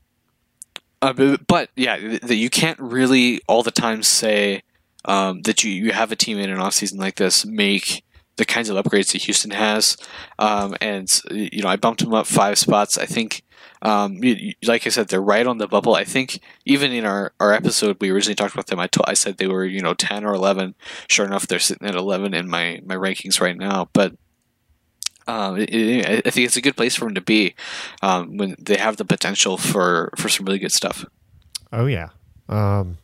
uh, but yeah, you can't really all the time say um, that you, you have a team in an off season like this make the kinds of upgrades that Houston has. Um, and you know, I bumped them up five spots. I think um, like I said, they're right on the bubble. I think even in our, our episode, we originally talked about them. I, I said they were, you know, 10 or 11. Sure enough, they're sitting at 11 in my, my rankings right now. But um, it, I think it's a good place for them to be um, when they have the potential for, for some really good stuff. Oh, yeah. Um,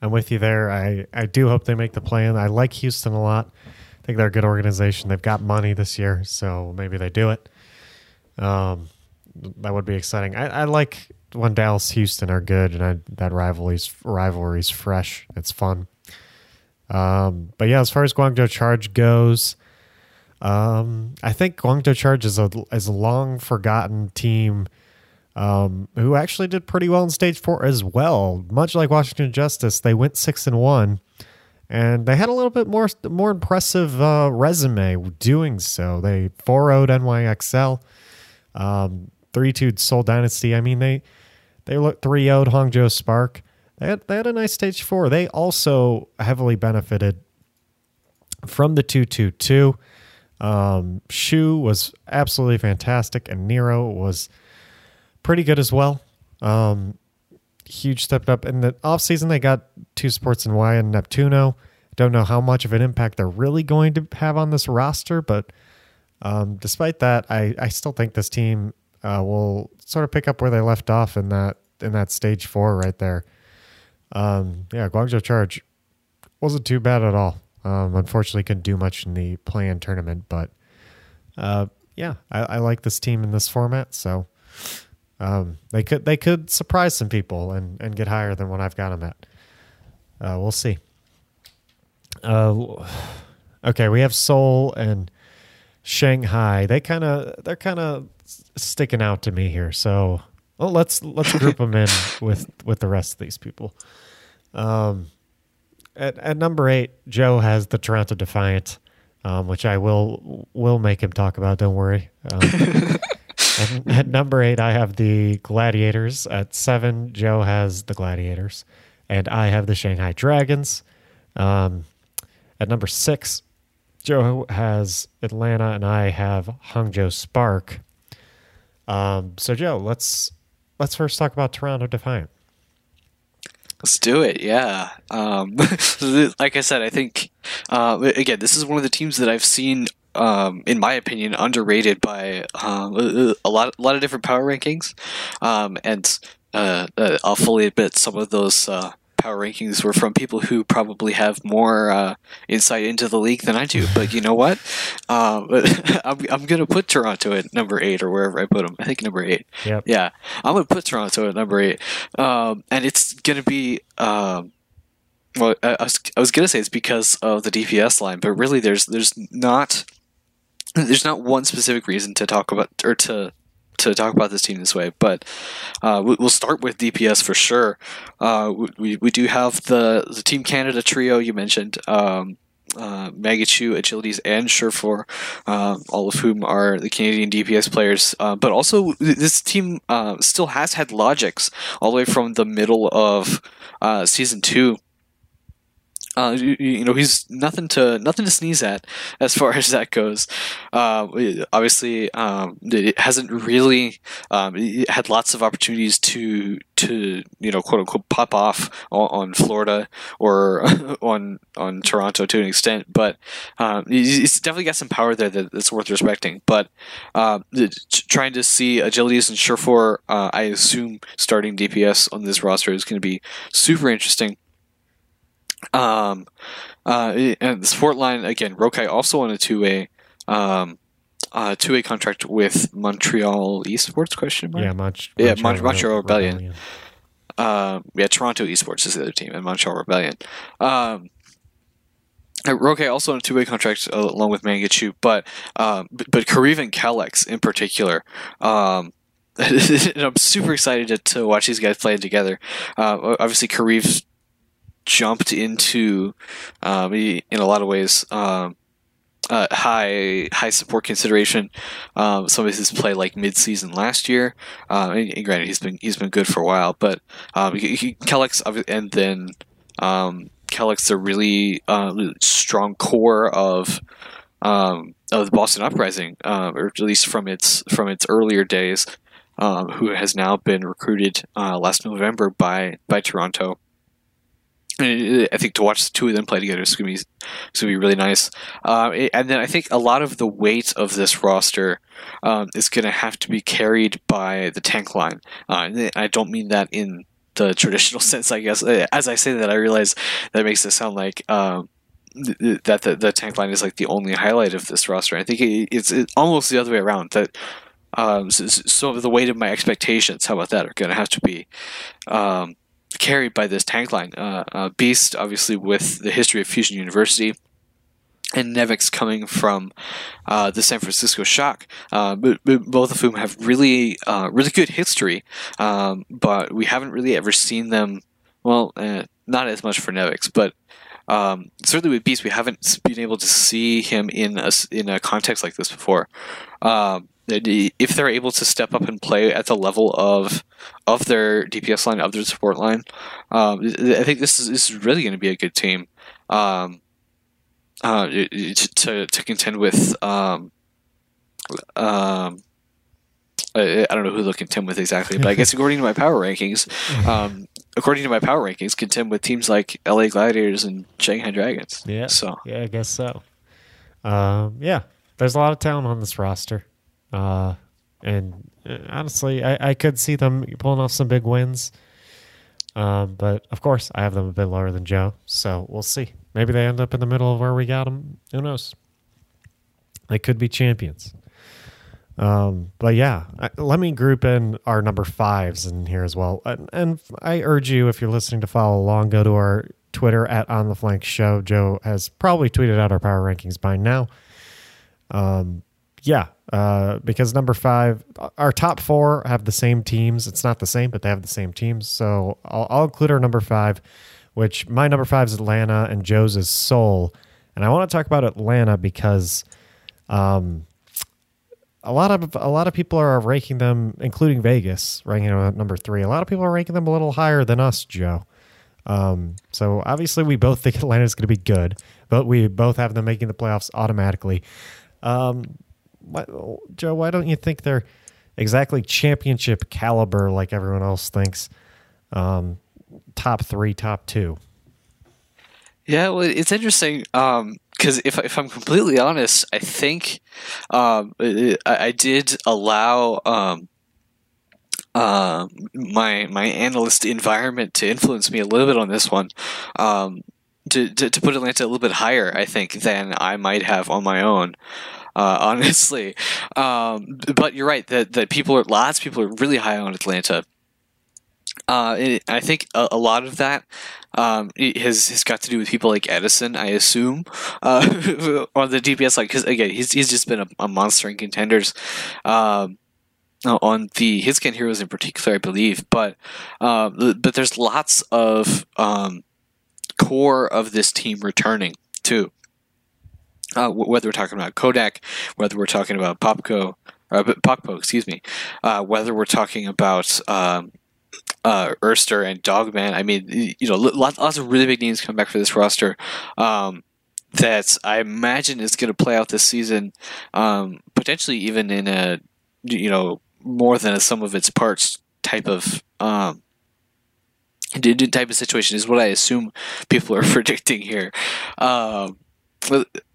I'm with you there. I, I do hope they make the plan. I like Houston a lot. I think they're a good organization. They've got money this year, so maybe they do it. Um, that would be exciting. I, I like when Dallas Houston are good, and I, that rivalry's rivalry's fresh. It's fun. Um, but yeah, as far as Guangzhou Charge goes, um, I think Guangzhou Charge is a is a long forgotten team um, who actually did pretty well in stage four as well. Much like Washington Justice, they went six and one, and they had a little bit more more impressive uh, resume doing so. They 4 0'd NYXL. Um, 3 2 Seoul Dynasty. I mean, they they look 3 0 Hangzhou Spark. They had, they had a nice stage four. They also heavily benefited from the 2 2 2. Um, Shu was absolutely fantastic, and Nero was pretty good as well. Um, huge step up in the offseason. They got two sports in Y and Neptuno. Don't know how much of an impact they're really going to have on this roster, but um, despite that, I, I still think this team uh, will sort of pick up where they left off in that in that stage four right there. Um, yeah, Guangzhou Charge wasn't too bad at all. Um, unfortunately, couldn't do much in the play-in tournament, but uh, yeah, I, I, like this team in this format. So um, they could they could surprise some people and, and get higher than what I've got them at. Uh, we'll see. Uh, okay, we have Seoul and Shanghai. They kind of they're kind of sticking out to me here. So well, let's let's group [LAUGHS] them in with with the rest of these people. Um, at at number eight, Joe has the Toronto Defiant, um, which I will will make him talk about. Don't worry. Um, [LAUGHS] at, at number eight, I have the Gladiators. At seven, Joe has the Gladiators, and I have the Shanghai Dragons. Um, at number six, Joe has Atlanta, and I have Hangzhou Spark. Um, so Joe, let's let's first talk about Toronto Defiant. Let's do it. Yeah. Um, [LAUGHS] like I said, I think uh, again, this is one of the teams that I've seen, um, in my opinion, underrated by um, a lot, a lot of different power rankings, um, and uh, uh, I'll fully admit some of those uh, power rankings were from people who probably have more uh, insight into the league than I do. But you know what? Um, [LAUGHS] I'm, I'm going to put Toronto at number eight or wherever I put them. I think number eight. Yep. Yeah. I'm going to put Toronto at number eight. Um, and it's going to be. Um, well, I, I was, I was going to say it's because of the DPS line, but really there's there's not there's not one specific reason to talk about or to to talk about this team this way, but uh, we'll start with DPS for sure. Uh, we, we do have the, the Team Canada trio you mentioned. Um, uh, Mangachu, Agilities, and Surefour, uh, all of whom are the Canadian DPS players. Uh, but also, this team uh, still has had Logix all the way from the middle of uh, season two uh, you, you, know, he's nothing to nothing to sneeze at as far [LAUGHS] as that goes. Uh, obviously, um, it hasn't really um, it had lots of opportunities to to you know quote unquote pop off on, on Florida or [LAUGHS] on on Toronto to an extent, but um, he's definitely got some power there that, that's worth respecting. But uh, trying to see agilities and Surefour, uh, I assume starting DPS on this roster is going to be super interesting. Um, uh, and the support line again, Rokai also on a two way, um, uh, two way contract with Montreal Esports question mark. Yeah, Mon- yeah, Montreal, Montreal Rebellion. Rebellion. Uh, yeah, Toronto Esports is the other team, and Montreal Rebellion. Um, uh, Rokai also on a two-way contract uh, along with Mangachu, but um, but, but Kariv and Kellex in particular, um, [LAUGHS] I'm super excited to, to, watch these guys play together. Uh, obviously, Kariv's jumped into, um, in a lot of ways, um, uh, high high support consideration. Um, some of his play like mid season last year. Uh, and, and, granted, he's been he's been good for a while, but um, he, he, Kellex and then um, Kellex a really uh, strong core of um, of the Boston Uprising, uh, or at least from its from its earlier days. Um, who has now been recruited uh, last November by by Toronto I think to watch the two of them play together is going to be, going to be really nice. Uh, and then I think a lot of the weight of this roster um, is going to have to be carried by the tank line. Uh, I don't mean that in the traditional [LAUGHS] sense, I guess. Uh, as I say that, I realize that makes it sound like um, th- that the, the, tank line is like the only highlight of this roster. I think it, it's, it's, almost the other way around. That um, so, so, the weight of my expectations, how about that, are going to have to be um, carried by this tank line. Uh, uh, Beast, obviously, with the history of Fusion University, and Nevix coming from uh, the San Francisco Shock, uh, both of whom have really, uh, really good history, um, but we haven't really ever seen them. Well, eh, not as much for Nevix, but um, certainly with Beast, we haven't been able to see him in a in a context like this before. Um, if they're able to step up and play at the level of of their DPS line, of their support line, um, I think this is, this is really going to be a good team. Um, uh, to to contend with um, um, I, I don't know who they'll contend with exactly, but I guess [LAUGHS] according to my power rankings, um, according to my power rankings, contend with teams like LA Gladiators and Shanghai Dragons. Yeah. So Yeah, I guess so. Um, yeah, there's a lot of talent on this roster. Uh, and honestly, I, I could see them pulling off some big wins. Um, but of course, I have them a bit lower than Joe. So we'll see. Maybe they end up in the middle of where we got them. Who knows? They could be champions. Um, but yeah, I, let me group in our number fives in here as well. And, and I urge you, if you're listening to follow along, go to our Twitter at On the Flank Show. Joe has probably tweeted out our power rankings by now. Um, yeah, uh, because number five, our top four have the same teams. It's not the same, but they have the same teams. So I'll, I'll include our number five, which my number five is Atlanta and Joe's is Seoul. And I want to talk about Atlanta because um, a lot of a lot of people are ranking them, including Vegas, ranking them at number three. A lot of people are ranking them a little higher than us, Joe. Um, so obviously, we both [LAUGHS] think Atlanta is going to be good, but we both have them making the playoffs automatically. Um, what, Joe, why don't you think they're exactly championship caliber like everyone else thinks? Um, top three, top two. Yeah, well, it's interesting because um, if if I'm completely honest, I think um, I, I, did allow um, uh, my my analyst environment to influence me a little bit on this one. Um, to, to, to put Atlanta a little bit higher, I think, than I might have on my own. Uh, [LAUGHS] honestly, um, but you're right that that people are lots of people are really high on Atlanta. Uh, it, I think a, a, lot of that um, has has got to do with people like Edison, I assume, uh, [LAUGHS] on the DPS side. Because again, he's he's just been a, a monster in contenders. Um, on the Hitscan heroes in particular, I believe, but uh, but there's lots of um, core of this team returning too. Uh, whether we're talking about Kodak, whether we're talking about Popko, or Poppo, excuse me, uh, whether we're talking about um, uh, Erster and Dogman. I mean, you know, lots, lots of really big names come back for this roster. Um, that I imagine is going to play out this season, um, potentially even in a, you know, more than a sum of its parts type of um, type of situation is what I assume people are [LAUGHS] predicting here. Um,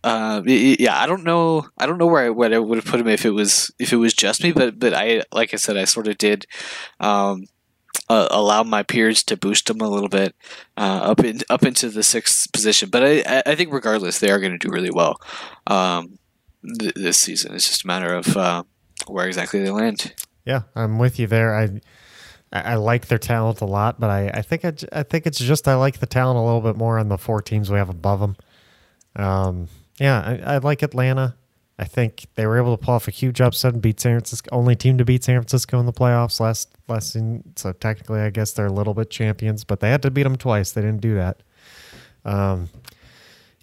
uh, yeah, I don't know. I don't know where I, I would have put him if it was if it was just me, but but I like I said, I sort of did um, uh, allow my peers to boost them a little bit uh, up in, up into the sixth position. But I, I think regardless, they are going to do really well um, th- this season. It's just a matter of uh, where exactly they land. Yeah, I'm with you there. I I like their talent a lot, but I, I think I, I think it's just I like the talent a little bit more on the four teams we have above them. Um, yeah, I, I like Atlanta. I think they were able to pull off a huge upset and beat San Francisco. Only team to beat San Francisco in the playoffs last last season. So technically, I guess they're a little bit champions, but they had to beat them twice. They didn't do that. Um,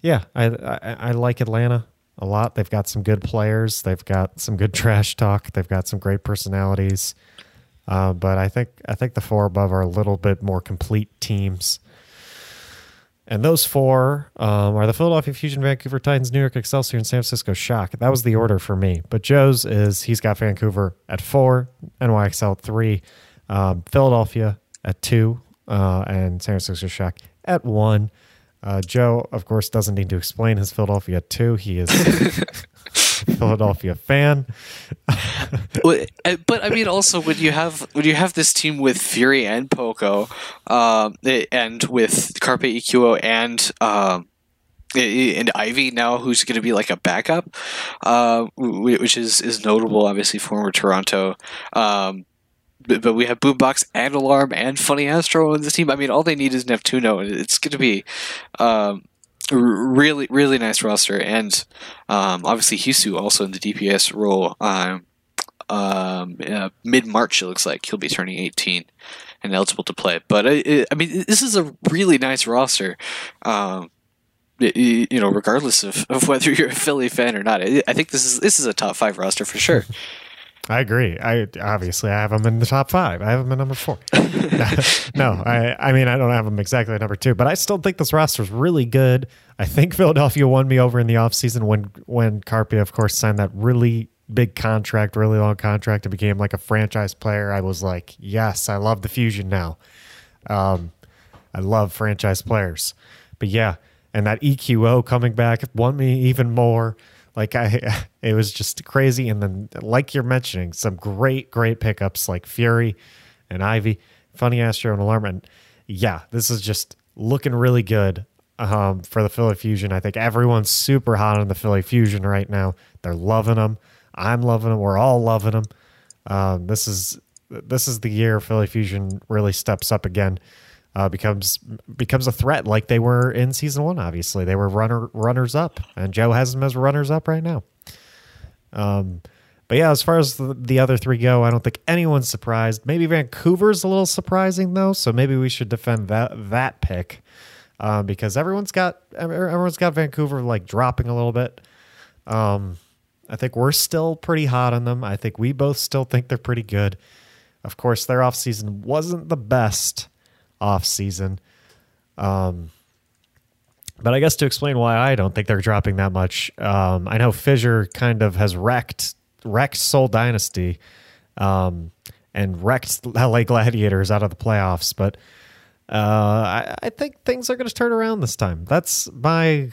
yeah, I, I, I like Atlanta a lot. They've got some good players. They've got some good [LAUGHS] trash talk. They've got some great personalities. Uh, but I think I think the four above are a little bit more complete teams. And those four um, are the Philadelphia Fusion, Vancouver Titans, New York Excelsior, and San Francisco Shock. That was the order for me. But Joe's is he's got Vancouver at four, NYXL at three, um, Philadelphia at two, uh, and San Francisco Shock at one. Uh, Joe, of course, doesn't need to explain his Philadelphia at two. He is [LAUGHS] [LAUGHS] Philadelphia fan. [LAUGHS] Uh, but I mean, also when you have when you have this team with Fury and Poko, um, and with Carpe EQO and um, and Ivy now, who's going to be like a backup, uh, which is is notable. Obviously, former Toronto. Um, but, but we have Boombox and Alarm and Funny Astro on this team. I mean, all they need is Neptuno, and it's going to be um, really, really nice roster. And um, obviously, Heesu also in the DPS role. Um, um, uh, Mid March, it looks like he'll be turning 18 and eligible to play. But I, I mean, this is a really nice roster. Um, you know, regardless of, of whether you're a Philly fan or not, I think this is this is a top five roster for sure. I agree. I obviously I have them in the top five. I have them in number four. [LAUGHS] no, I I mean I don't have them exactly at number two, but I still think this roster is really good. I think Philadelphia won me over in the offseason when when Carpia, of course, signed that really big contract, really long contract, and became like a franchise player. I was like, yes, I love the fusion now. Um, I love franchise players, but yeah, and that EQO coming back won me even more. Like I, [LAUGHS] it was just crazy. And then, like you're mentioning, some great, great pickups like Fury and Ivy, Funny Astro and Alarm. And yeah, this is just looking really good um, for the Philly Fusion. I think everyone's super hot on the Philly Fusion right now. They're loving them. I'm loving them. We're all loving them. Um, this is this is the year Philly Fusion really steps up again uh, becomes becomes a threat like they were in season one. Obviously, they were runner runners up, and Joe has them as runners up right now. Um, but yeah, as far as the, the, other three go, I don't think anyone's surprised. Maybe Vancouver's a little surprising though, so maybe we should defend that that pick uh, because everyone's got everyone's got Vancouver like dropping a little bit. Um, I think we're still pretty hot on them. I think we both still think they're pretty good. Of course, their offseason wasn't the best off season. Um, but I guess to explain why I don't think they're dropping that much, um, I know Fissure kind of has wrecked wrecked Seoul Dynasty, um, and wrecked LA Gladiators out of the playoffs. But uh, I, I, think things are going to turn around this time. That's my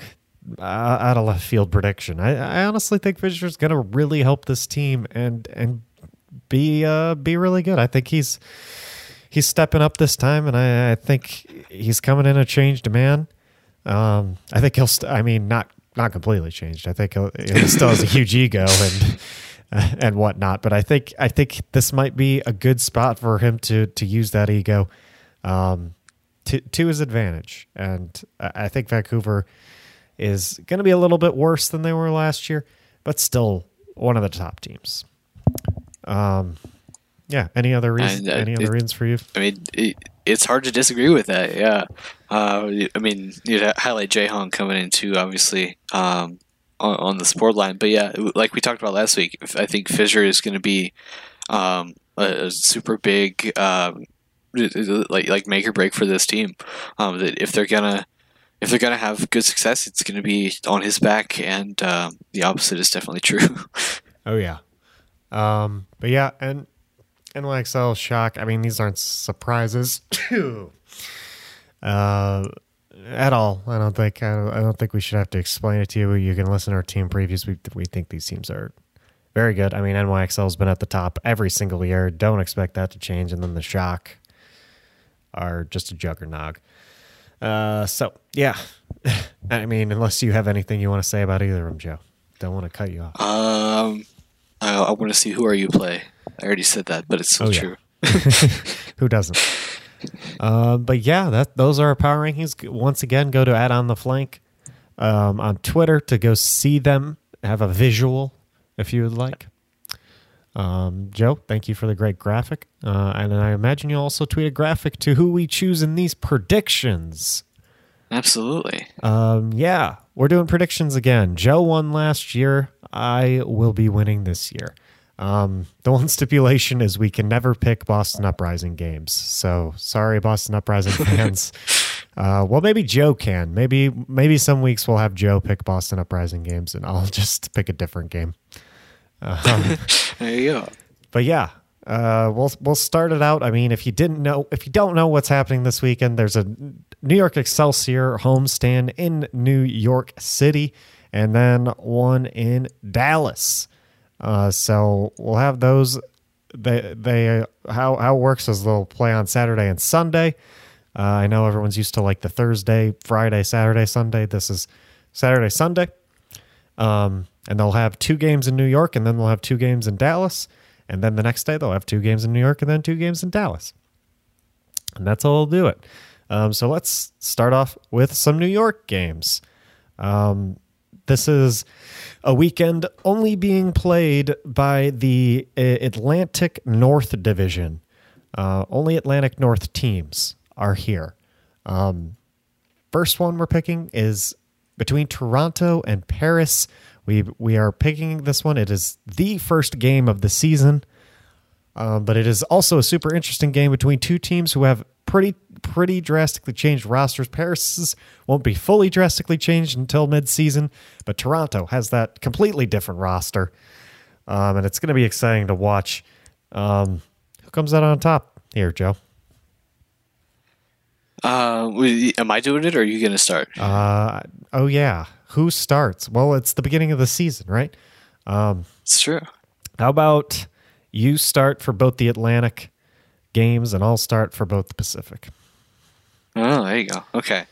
uh, out of left field prediction. I, I honestly think Fissure's going to really help this team and and be uh, be really good. I think he's he's stepping up this time, and I, I think he's coming in a changed man. Um, I think he'll. St- I mean, not not completely changed. I think he'll, he still has a huge ego and [LAUGHS] and whatnot. But I think I think this might be a good spot for him to to use that ego um, to to his advantage. And I think Vancouver is going to be a little bit worse than they were last year, but still one of the top teams. Um, yeah. Any other reasons? Uh, any other it, reasons for you? I mean, it, it's hard to disagree with that. Yeah. Uh, I mean, you'd highlight Hong coming in too, obviously, um, on, on, the support line. But yeah, like we talked about last week, I think Fissure is going to be um, a, a, super big, um, like like make or break for this team. Um, that if they're gonna if they're gonna have good success, it's going to be on his back, and um, the opposite is definitely [LAUGHS] true. oh yeah. Um, but yeah, and NYXL shock. I mean, these aren't surprises [COUGHS] uh, at all. I don't think. I don't, I don't, think we should have to explain it to you. You can listen to our team previews. We we think these teams are very good. I mean, NYXL's been at the top every single year. Don't expect that to change. And then the shock are just a juggernaut. Uh, so yeah, [LAUGHS] I mean, unless you have anything you want to say about either of them, Joe, don't want to cut you off. Um, I, I want to see who are you play. I already said that, but it's still oh, true. [LAUGHS] Who doesn't? Uh, but yeah, that those are our power rankings. Once again, go to add on the flank um, on Twitter to go see them. Have a visual if you would like. Um, Joe, thank you for the great graphic. Uh, and I imagine you'll also tweet a graphic to who we choose in these predictions. Absolutely. Um, yeah, we're doing predictions again. Joe won last year. I will be winning this year. Um, the one [LAUGHS] stipulation is we can never pick Boston Uprising games. So sorry, Boston Uprising [LAUGHS] fans. uh, well, maybe Joe can. Maybe maybe some weeks we'll have Joe pick Boston Uprising games, and I'll [LAUGHS] just pick a different game. Um, there you go. But yeah, uh, we'll we'll start it out. I mean, if you didn't know, if you don't know what's happening this weekend, there's a New York Excelsior homestand in New York City, and then one in Dallas. Uh, so we'll have those. They they how how it works is they'll play on Saturday and Sunday. Uh, I know everyone's used to like the Thursday, Friday, Saturday, Sunday. This is Saturday, Sunday. Um, and they'll have two games in New York, and then they'll have two games in Dallas, and then the next day they'll have two games in New York, and then two games in Dallas. And that's how they'll do it. Um, so let's start off with some New York games. Um, this is a weekend only being played by the uh, Atlantic North Division. Uh, only Atlantic North teams are here. Um, first one we're picking is between Toronto and Paris. We we are picking this one. It is the first game of the season, um, but it is also a super interesting game between two teams who have pretty pretty drastically changed rosters. Paris's won't be fully drastically changed until midseason, but Toronto has that completely different roster, um, and it's going to be exciting to watch. Um, who comes out on top here, Joe? Uh, am I doing it, or are you going to start? Uh, oh yeah, who starts? Well, it's the beginning of the season, right? It's true. How about you start for both the Atlantic games, and I'll start for both the Pacific. Oh, there you go. Okay.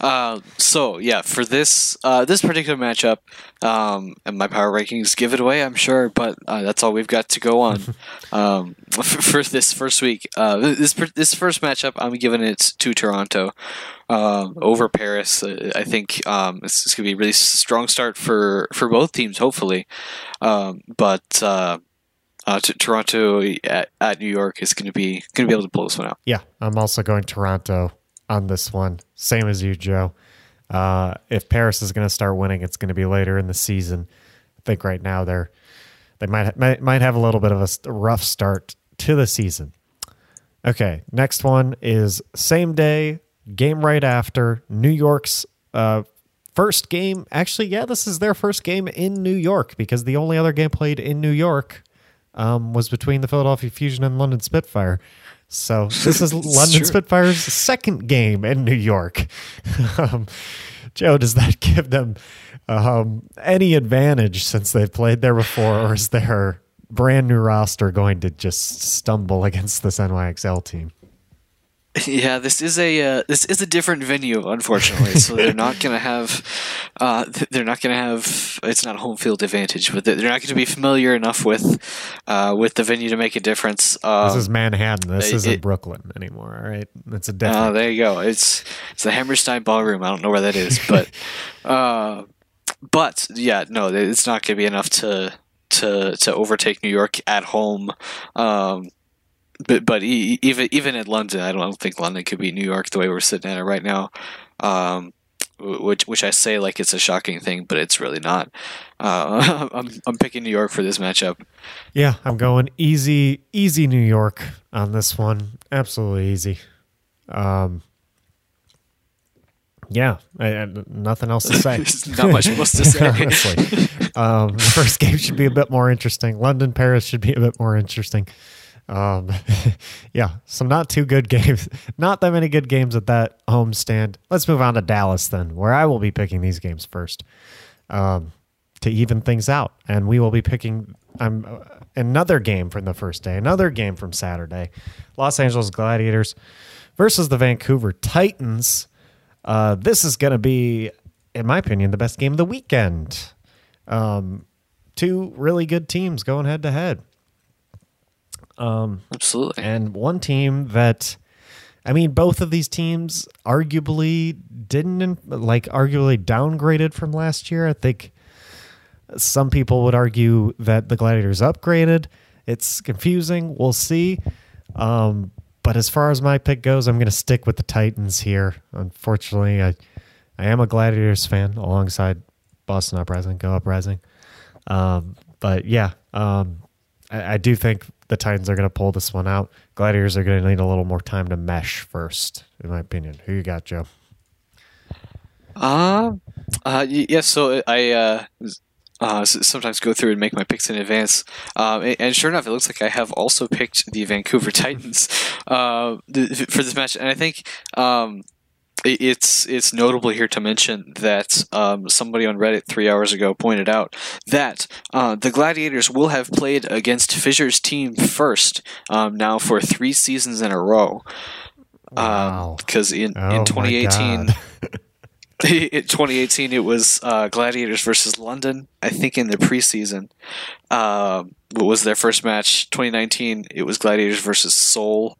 Uh, so yeah, for this uh, this particular matchup, um, and my power rankings give it away, I'm sure, but uh, that's all we've got to go on [LAUGHS] um, for, [LAUGHS] for this first week. Uh, this this first matchup, I'm giving it to Toronto um, over Paris. Uh, I think um, it's, it's going to be a really strong start for for both teams, hopefully. Um, but uh, uh, t- Toronto at, at New York is going to be going to be able to pull this one out. Yeah, I'm also going Toronto on this one. Same as you, Joe. Uh, if Paris is going to start winning, it's going to be later in the season. I think right now they're they might might, might have a little bit of a rough start to the season. Okay, next one is same day game right after New York's uh, first game. Actually, yeah, this is their first game in New York because the only other game played in New York um, was between the Philadelphia Fusion and London Spitfire. So [LAUGHS] this is London true. Spitfire's second game in New York. [LAUGHS] um, Joe, does that [LAUGHS] give them um, any advantage since they've played there before, or is their brand new roster going to just stumble against this NYXL team? [LAUGHS] Yeah, this is a uh, this is a different venue, unfortunately. so they're not going to have uh, they're not going to have it's not a home field advantage, but they're not going to be familiar enough with uh, with the venue to make a difference. Um, This is Manhattan. This it- isn't it- Brooklyn anymore. All right, it's a Oh, different. there you go. It's it's the Hammerstein Ballroom. I don't know where that is, but [LAUGHS] uh, but yeah, no, it's not going to be enough to to to overtake New York at home. Um, but but even even at London, I don't, I don't think London could be New York the way we're sitting at it right now. Um, which which I say like it's a shocking thing, but it's really not. Uh, [LAUGHS] I'm I'm picking New York for this matchup. yeah, I'm going easy, easy New York on this one. Absolutely easy. Um, yeah, I, I, nothing else to say. [LAUGHS] Not much else to say. [LAUGHS] Honestly, um, the first game should be a bit more interesting. London, Paris should be a bit more interesting. Um, [LAUGHS] yeah, some not too good [LAUGHS] games. Not that many good games at that home stand. Let's move on to Dallas then, where I will be picking these games first um, to even things out, and we will be picking um, another game from the first day, another game from Saturday. Los Angeles Gladiators versus the Vancouver Titans. Uh, this is going to be, in my opinion, the best game of the weekend. Um, two really good teams going head to head. Absolutely. And one team that, I mean, both of these teams arguably didn't, like, arguably downgraded from last year. I think some people would argue that the Gladiators upgraded. It's confusing. We'll see. Um, but as far as my pick goes, I'm going to stick with the Titans here. Unfortunately, I, I am a Gladiators fan alongside Boston Uprising, Go Uprising. Um, but yeah, um, I, I do think the Titans are going to pull this one out. Gladiators are going to need a little more time to mesh first, in my opinion. Who you got, Joe? Uh, uh, y- yes. so I uh, uh, sometimes go through and make my picks in advance. Um, and, and sure enough, it looks like I have also picked the Vancouver [LAUGHS] Titans uh, th- for this match. And I think um, it's it's notable here to mention that um, somebody on Reddit three hours ago pointed out that uh, the Gladiators will have played against Fissure's team first um, now for three seasons in a row. Wow. Because in, Oh, in 2018, God. [LAUGHS] [LAUGHS] in 2018 it was uh, gladiators versus london i think in the preseason um, what was their first match 2019 it was gladiators versus seoul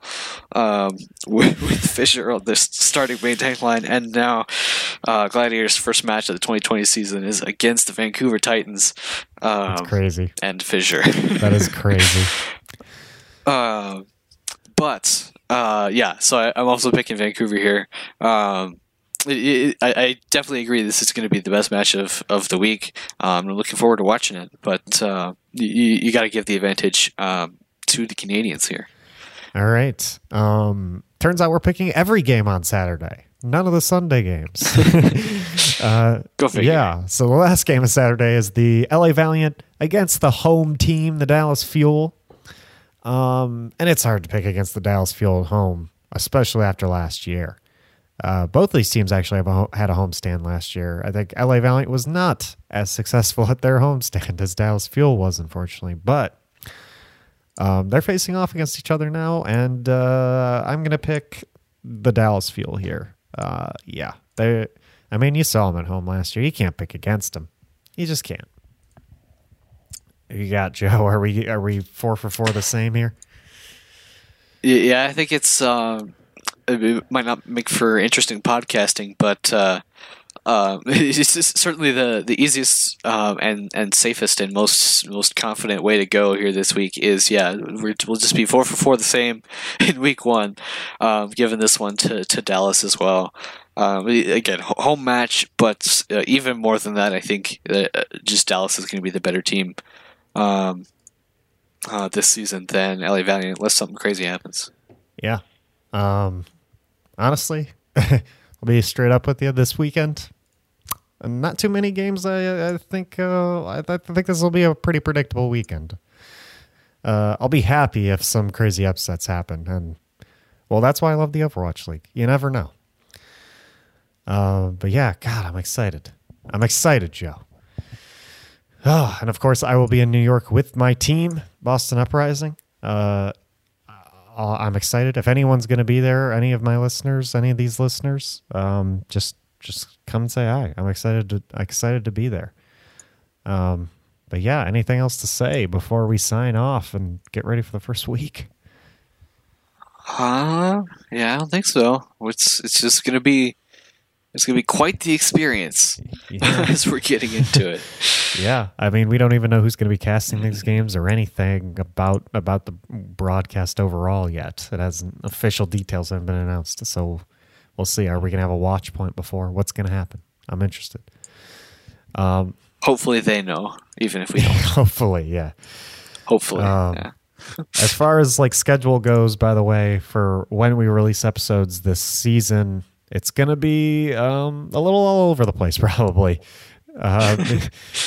um, [LAUGHS] with, with Fissure on the starting main tank line and now uh, gladiators first match of the 2020 season is against the vancouver titans That's um, crazy. and Fissure [LAUGHS] That is crazy. Uh, but uh, yeah, so I, I'm also picking Vancouver here. Um, it, it, I, I, definitely agree. This is going to be the best match of, of the week. Um, I'm looking forward to watching it, but uh, you, you got to give the advantage um, to the Canadians here. All right. Um, turns out we're picking every game on Saturday. None of the Sunday games. [LAUGHS] uh, Go figure. Yeah. So the last game of Saturday is the LA Valiant against the home team, the Dallas Fuel. Um, and it's hard to pick against the Dallas Fuel at home, especially after last year. Uh, both these teams actually have a, had a homestand last year. I think LA Valiant was not as successful [LAUGHS] at their homestand as Dallas Fuel was, unfortunately. But um, they're facing off against each other now, and uh, I'm going to pick the Dallas Fuel here. Uh, yeah, they. I mean, you saw them at home last year. You can't pick against them. You just can't. You got Joe. [LAUGHS] Are we are we four for four the same here? Yeah, I think it's. Um, it might not make for interesting podcasting, but uh, uh, [LAUGHS] it's certainly the the easiest um, and and safest and most most confident way to go here this week is yeah we will just be four for four the same [LAUGHS] in week one, um, given this one to to Dallas as well. Um, again, home match, but uh, even more than that, I think uh, just Dallas is going to be the better team um, uh, this season than LA Valiant, unless something crazy happens. Yeah. Um, honestly, [LAUGHS] I'll be straight up with you this weekend. Not too many games. I, I think. Uh, I, I, think this will be a pretty predictable weekend. Uh, I'll be happy if some crazy upsets happen, and well, that's why I love the Overwatch League. You never know. Uh, but yeah, God, I'm excited. I'm excited, Joe. Oh, [SIGHS] and of course, I will be in New York with my team, Boston Uprising. Uh, I'm excited. If anyone's going to be there, any of my listeners, any of these listeners, um, just just come and say hi. I'm excited to excited to be there. Um, but yeah, anything else to say before we sign off and get ready for the first week? Uh, yeah, I don't think so. It's it's just gonna be it's gonna be quite the experience [LAUGHS] yeah. [LAUGHS] as we're getting into it. [LAUGHS] yeah, I mean, we don't even know who's gonna be casting these games or anything about about the broadcast overall yet. It hasn't official details haven't been announced, so we'll see. Are we gonna have a Watchpoint before? What's gonna happen? I'm interested. Um, hopefully they know, even if we don't. hopefully, yeah. Hopefully, um, yeah. as far as like schedule goes, by the way, for when we release episodes this season, it's gonna be um, a little all over the place, [LAUGHS] probably. Uh,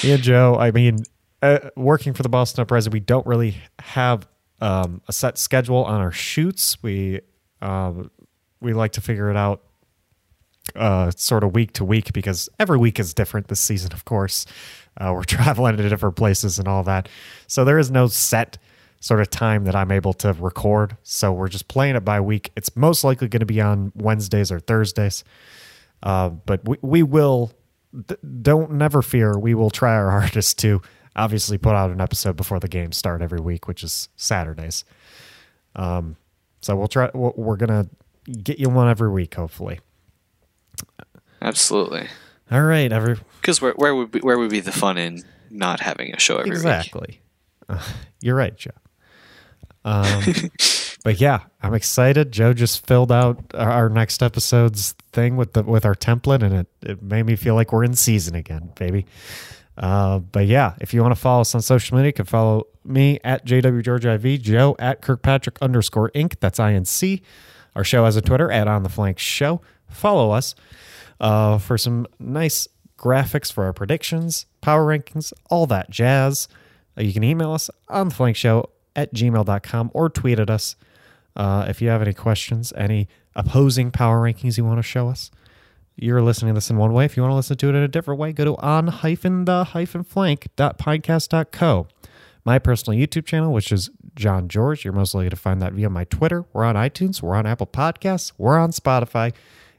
me and Joe, I mean, uh, working for the Boston Uprising, we don't really have um, a set schedule on our shoots. We um, we like to figure it out uh, sort of week to week because every week is different this season, of course. Uh, we're [LAUGHS] traveling to different places and all that. So there is no set sort of time that I'm able to record. So we're just playing it by week. It's most likely going to be on Wednesdays or Thursdays. Uh, but we, we will, don't never fear, we will try our [LAUGHS] hardest to obviously put out an episode before the games start every week, which is Saturdays. Um, so we'll try, we're going to get you one every week, hopefully. Absolutely. All right, every because where where would be, where would be the fun in not having a show every exactly. week? Exactly. Uh, [LAUGHS] you're right, Joe. Um, [LAUGHS] but yeah, I'm excited. Joe just filled out our next episode's thing with the with our template, and it it made me feel like we're in season again, baby. Uh, but yeah, if you want to follow us on social media, you can follow me at JWGeorgeIV, Joe at Kirkpatrick underscore Inc. That's INC. Our show has a Twitter at On the Flank Show. Follow us uh, for some nice graphics for our predictions, power rankings, all that jazz. Uh, you can email us on the Flank Show at gmail.com or tweet at us uh, if you have any questions, any opposing power rankings you want to show us. You're listening to this in one way. If you want to listen to it in a different way, go to on hyphen the hyphen flank dot podcast.co. My personal YouTube channel, which is John George. You're most likely to find that via my Twitter. We're on iTunes, we're on Apple Podcasts, we're on Spotify,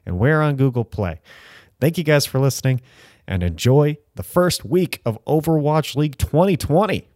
and we're on Google Play. Thank you guys for listening and enjoy the first week of Overwatch League 2020.